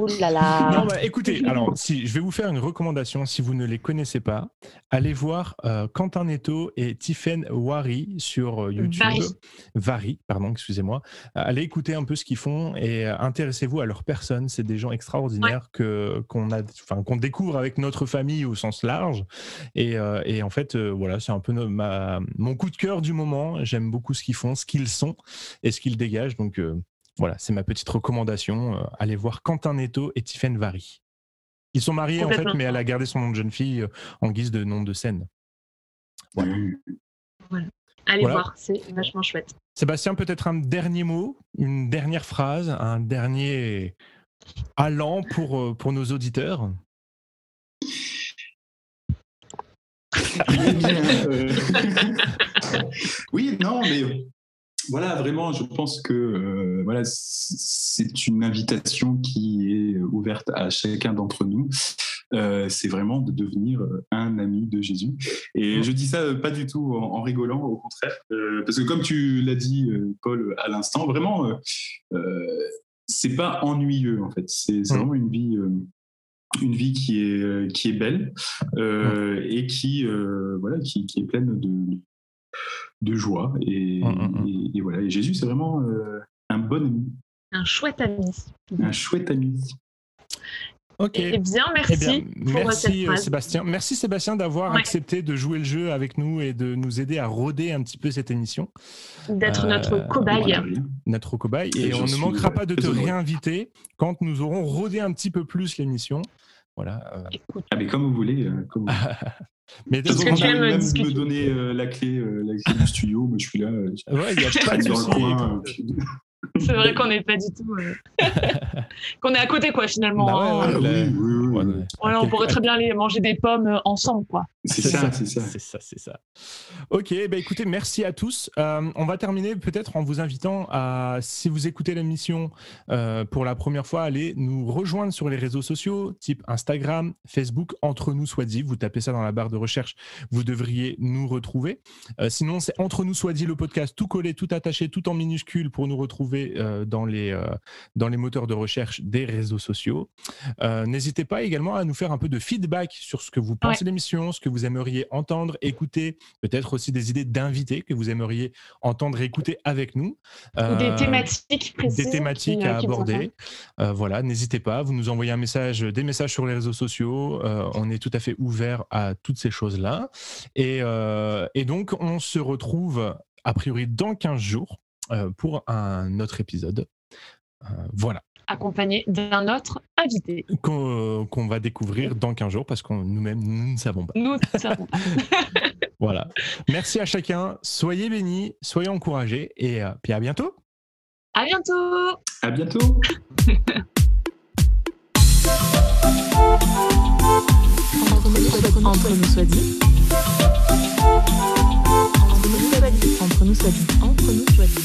Ouh là là. Non, bah, écoutez, alors, si, je vais vous faire une recommandation. Si vous ne les connaissez pas, allez voir euh, Quentin Netto et Tiffen Wari sur euh, YouTube. Vary, pardon, excusez-moi. Allez écouter un peu ce qu'ils font et euh, intéressez-vous à leur personne. C'est des gens extraordinaires qu'on a, enfin, qu'on découvre avec notre famille au sens large. Et, euh, et en fait, voilà, c'est un peu no- ma, mon coup de cœur du moment. J'aime beaucoup ce qu'ils font, ce qu'ils sont et ce qu'ils dégagent. Donc voilà, c'est ma petite recommandation. Euh, allez voir Quentin Netto et Tiffen Vary. Ils sont mariés en fait, mais elle a gardé son nom de jeune fille euh, en guise de nom de scène. Voilà. Allez Voilà. voir, c'est vachement chouette. Sébastien, peut-être un dernier mot, une dernière phrase, un dernier allant pour, euh, pour nos auditeurs? Eh *laughs* oui, non, mais voilà, vraiment, je pense que euh, voilà, c'est une invitation qui est ouverte à chacun d'entre nous. Euh, c'est vraiment de devenir un ami de Jésus. Et je dis ça euh, pas du tout en, en rigolant, au contraire, euh, parce que comme tu l'as dit, Paul, à l'instant, vraiment, c'est pas ennuyeux en fait. C'est Mm. vraiment une vie. une vie qui est, qui est belle euh, et qui, euh, voilà, qui, qui est pleine de, de joie. Et, Mm, mm, et- et voilà. Et Jésus, c'est vraiment euh, un bon ami, Un chouette ami. un chouette ami. Ok. Eh bien, Eh merci bien, pour cette merci euh, phrase. Sébastien. Merci Sébastien d'avoir Ouais. accepté de jouer le jeu avec nous et de nous aider à roder un petit peu cette émission, D'être Euh, notre cobaye. Notre cobaye. Et on ne manquera euh, pas de te heureux. réinviter quand nous aurons rodé un petit peu plus l'émission. Voilà. euh, Écoute, Ah, mais comme vous voulez. euh, comme vous voulez. *laughs* mais que tu aimes même discuter. me donner euh, la, clé, euh, la clé du studio. Moi, je suis là. euh, ouais, il n'y a pas de dans souci. le coin. C'est vrai qu'on n'est pas du tout. euh, *laughs* qu'on est à côté, quoi, finalement. Bah ouais, hein. Ah, ouais, oui, la- oui, oui, Ouais, oui. ouais. Voilà, on pourrait très bien aller manger des pommes euh, ensemble, quoi. C'est ça, c'est ça. C'est ça, c'est ça. Ok, bah écoutez, merci à tous. Euh, on va terminer peut-être en vous invitant à, si vous écoutez l'émission euh, pour la première fois, aller nous rejoindre sur les réseaux sociaux, type Instagram, Facebook, Entre nous soit dit. Vous tapez ça dans la barre de recherche, vous devriez nous retrouver. Euh, sinon, c'est Entre nous soit dit le podcast, tout collé, tout attaché, tout en minuscule pour nous retrouver euh, dans, les, euh, dans les moteurs de recherche des réseaux sociaux. Euh, N'hésitez pas également à nous faire un peu de feedback sur ce que vous pensez de l'émission, ce que vous aimeriez entendre, écouter, peut-être aussi des idées d'invités que vous aimeriez entendre écouter avec nous. Ou des thématiques précises. des thématiques qui, à qui aborder. voilà, n'hésitez pas, vous nous envoyez un message, des messages sur les réseaux sociaux. on est tout à fait ouvert à toutes ces choses-là. Et, euh, et donc, on se retrouve a priori dans 15 jours pour un autre épisode. Euh, voilà, Accompagné d'un autre invité. qu'on euh, va découvrir dans 15 jours parce que nous-mêmes, nous ne savons pas. Nous ne savons pas. *laughs* Voilà. Merci à chacun. Soyez bénis, soyez encouragés et euh, puis à bientôt. À bientôt À bientôt. *laughs* Entre nous soit dit. Entre nous soit dit. Entre nous soit dit. Entre nous soit dit.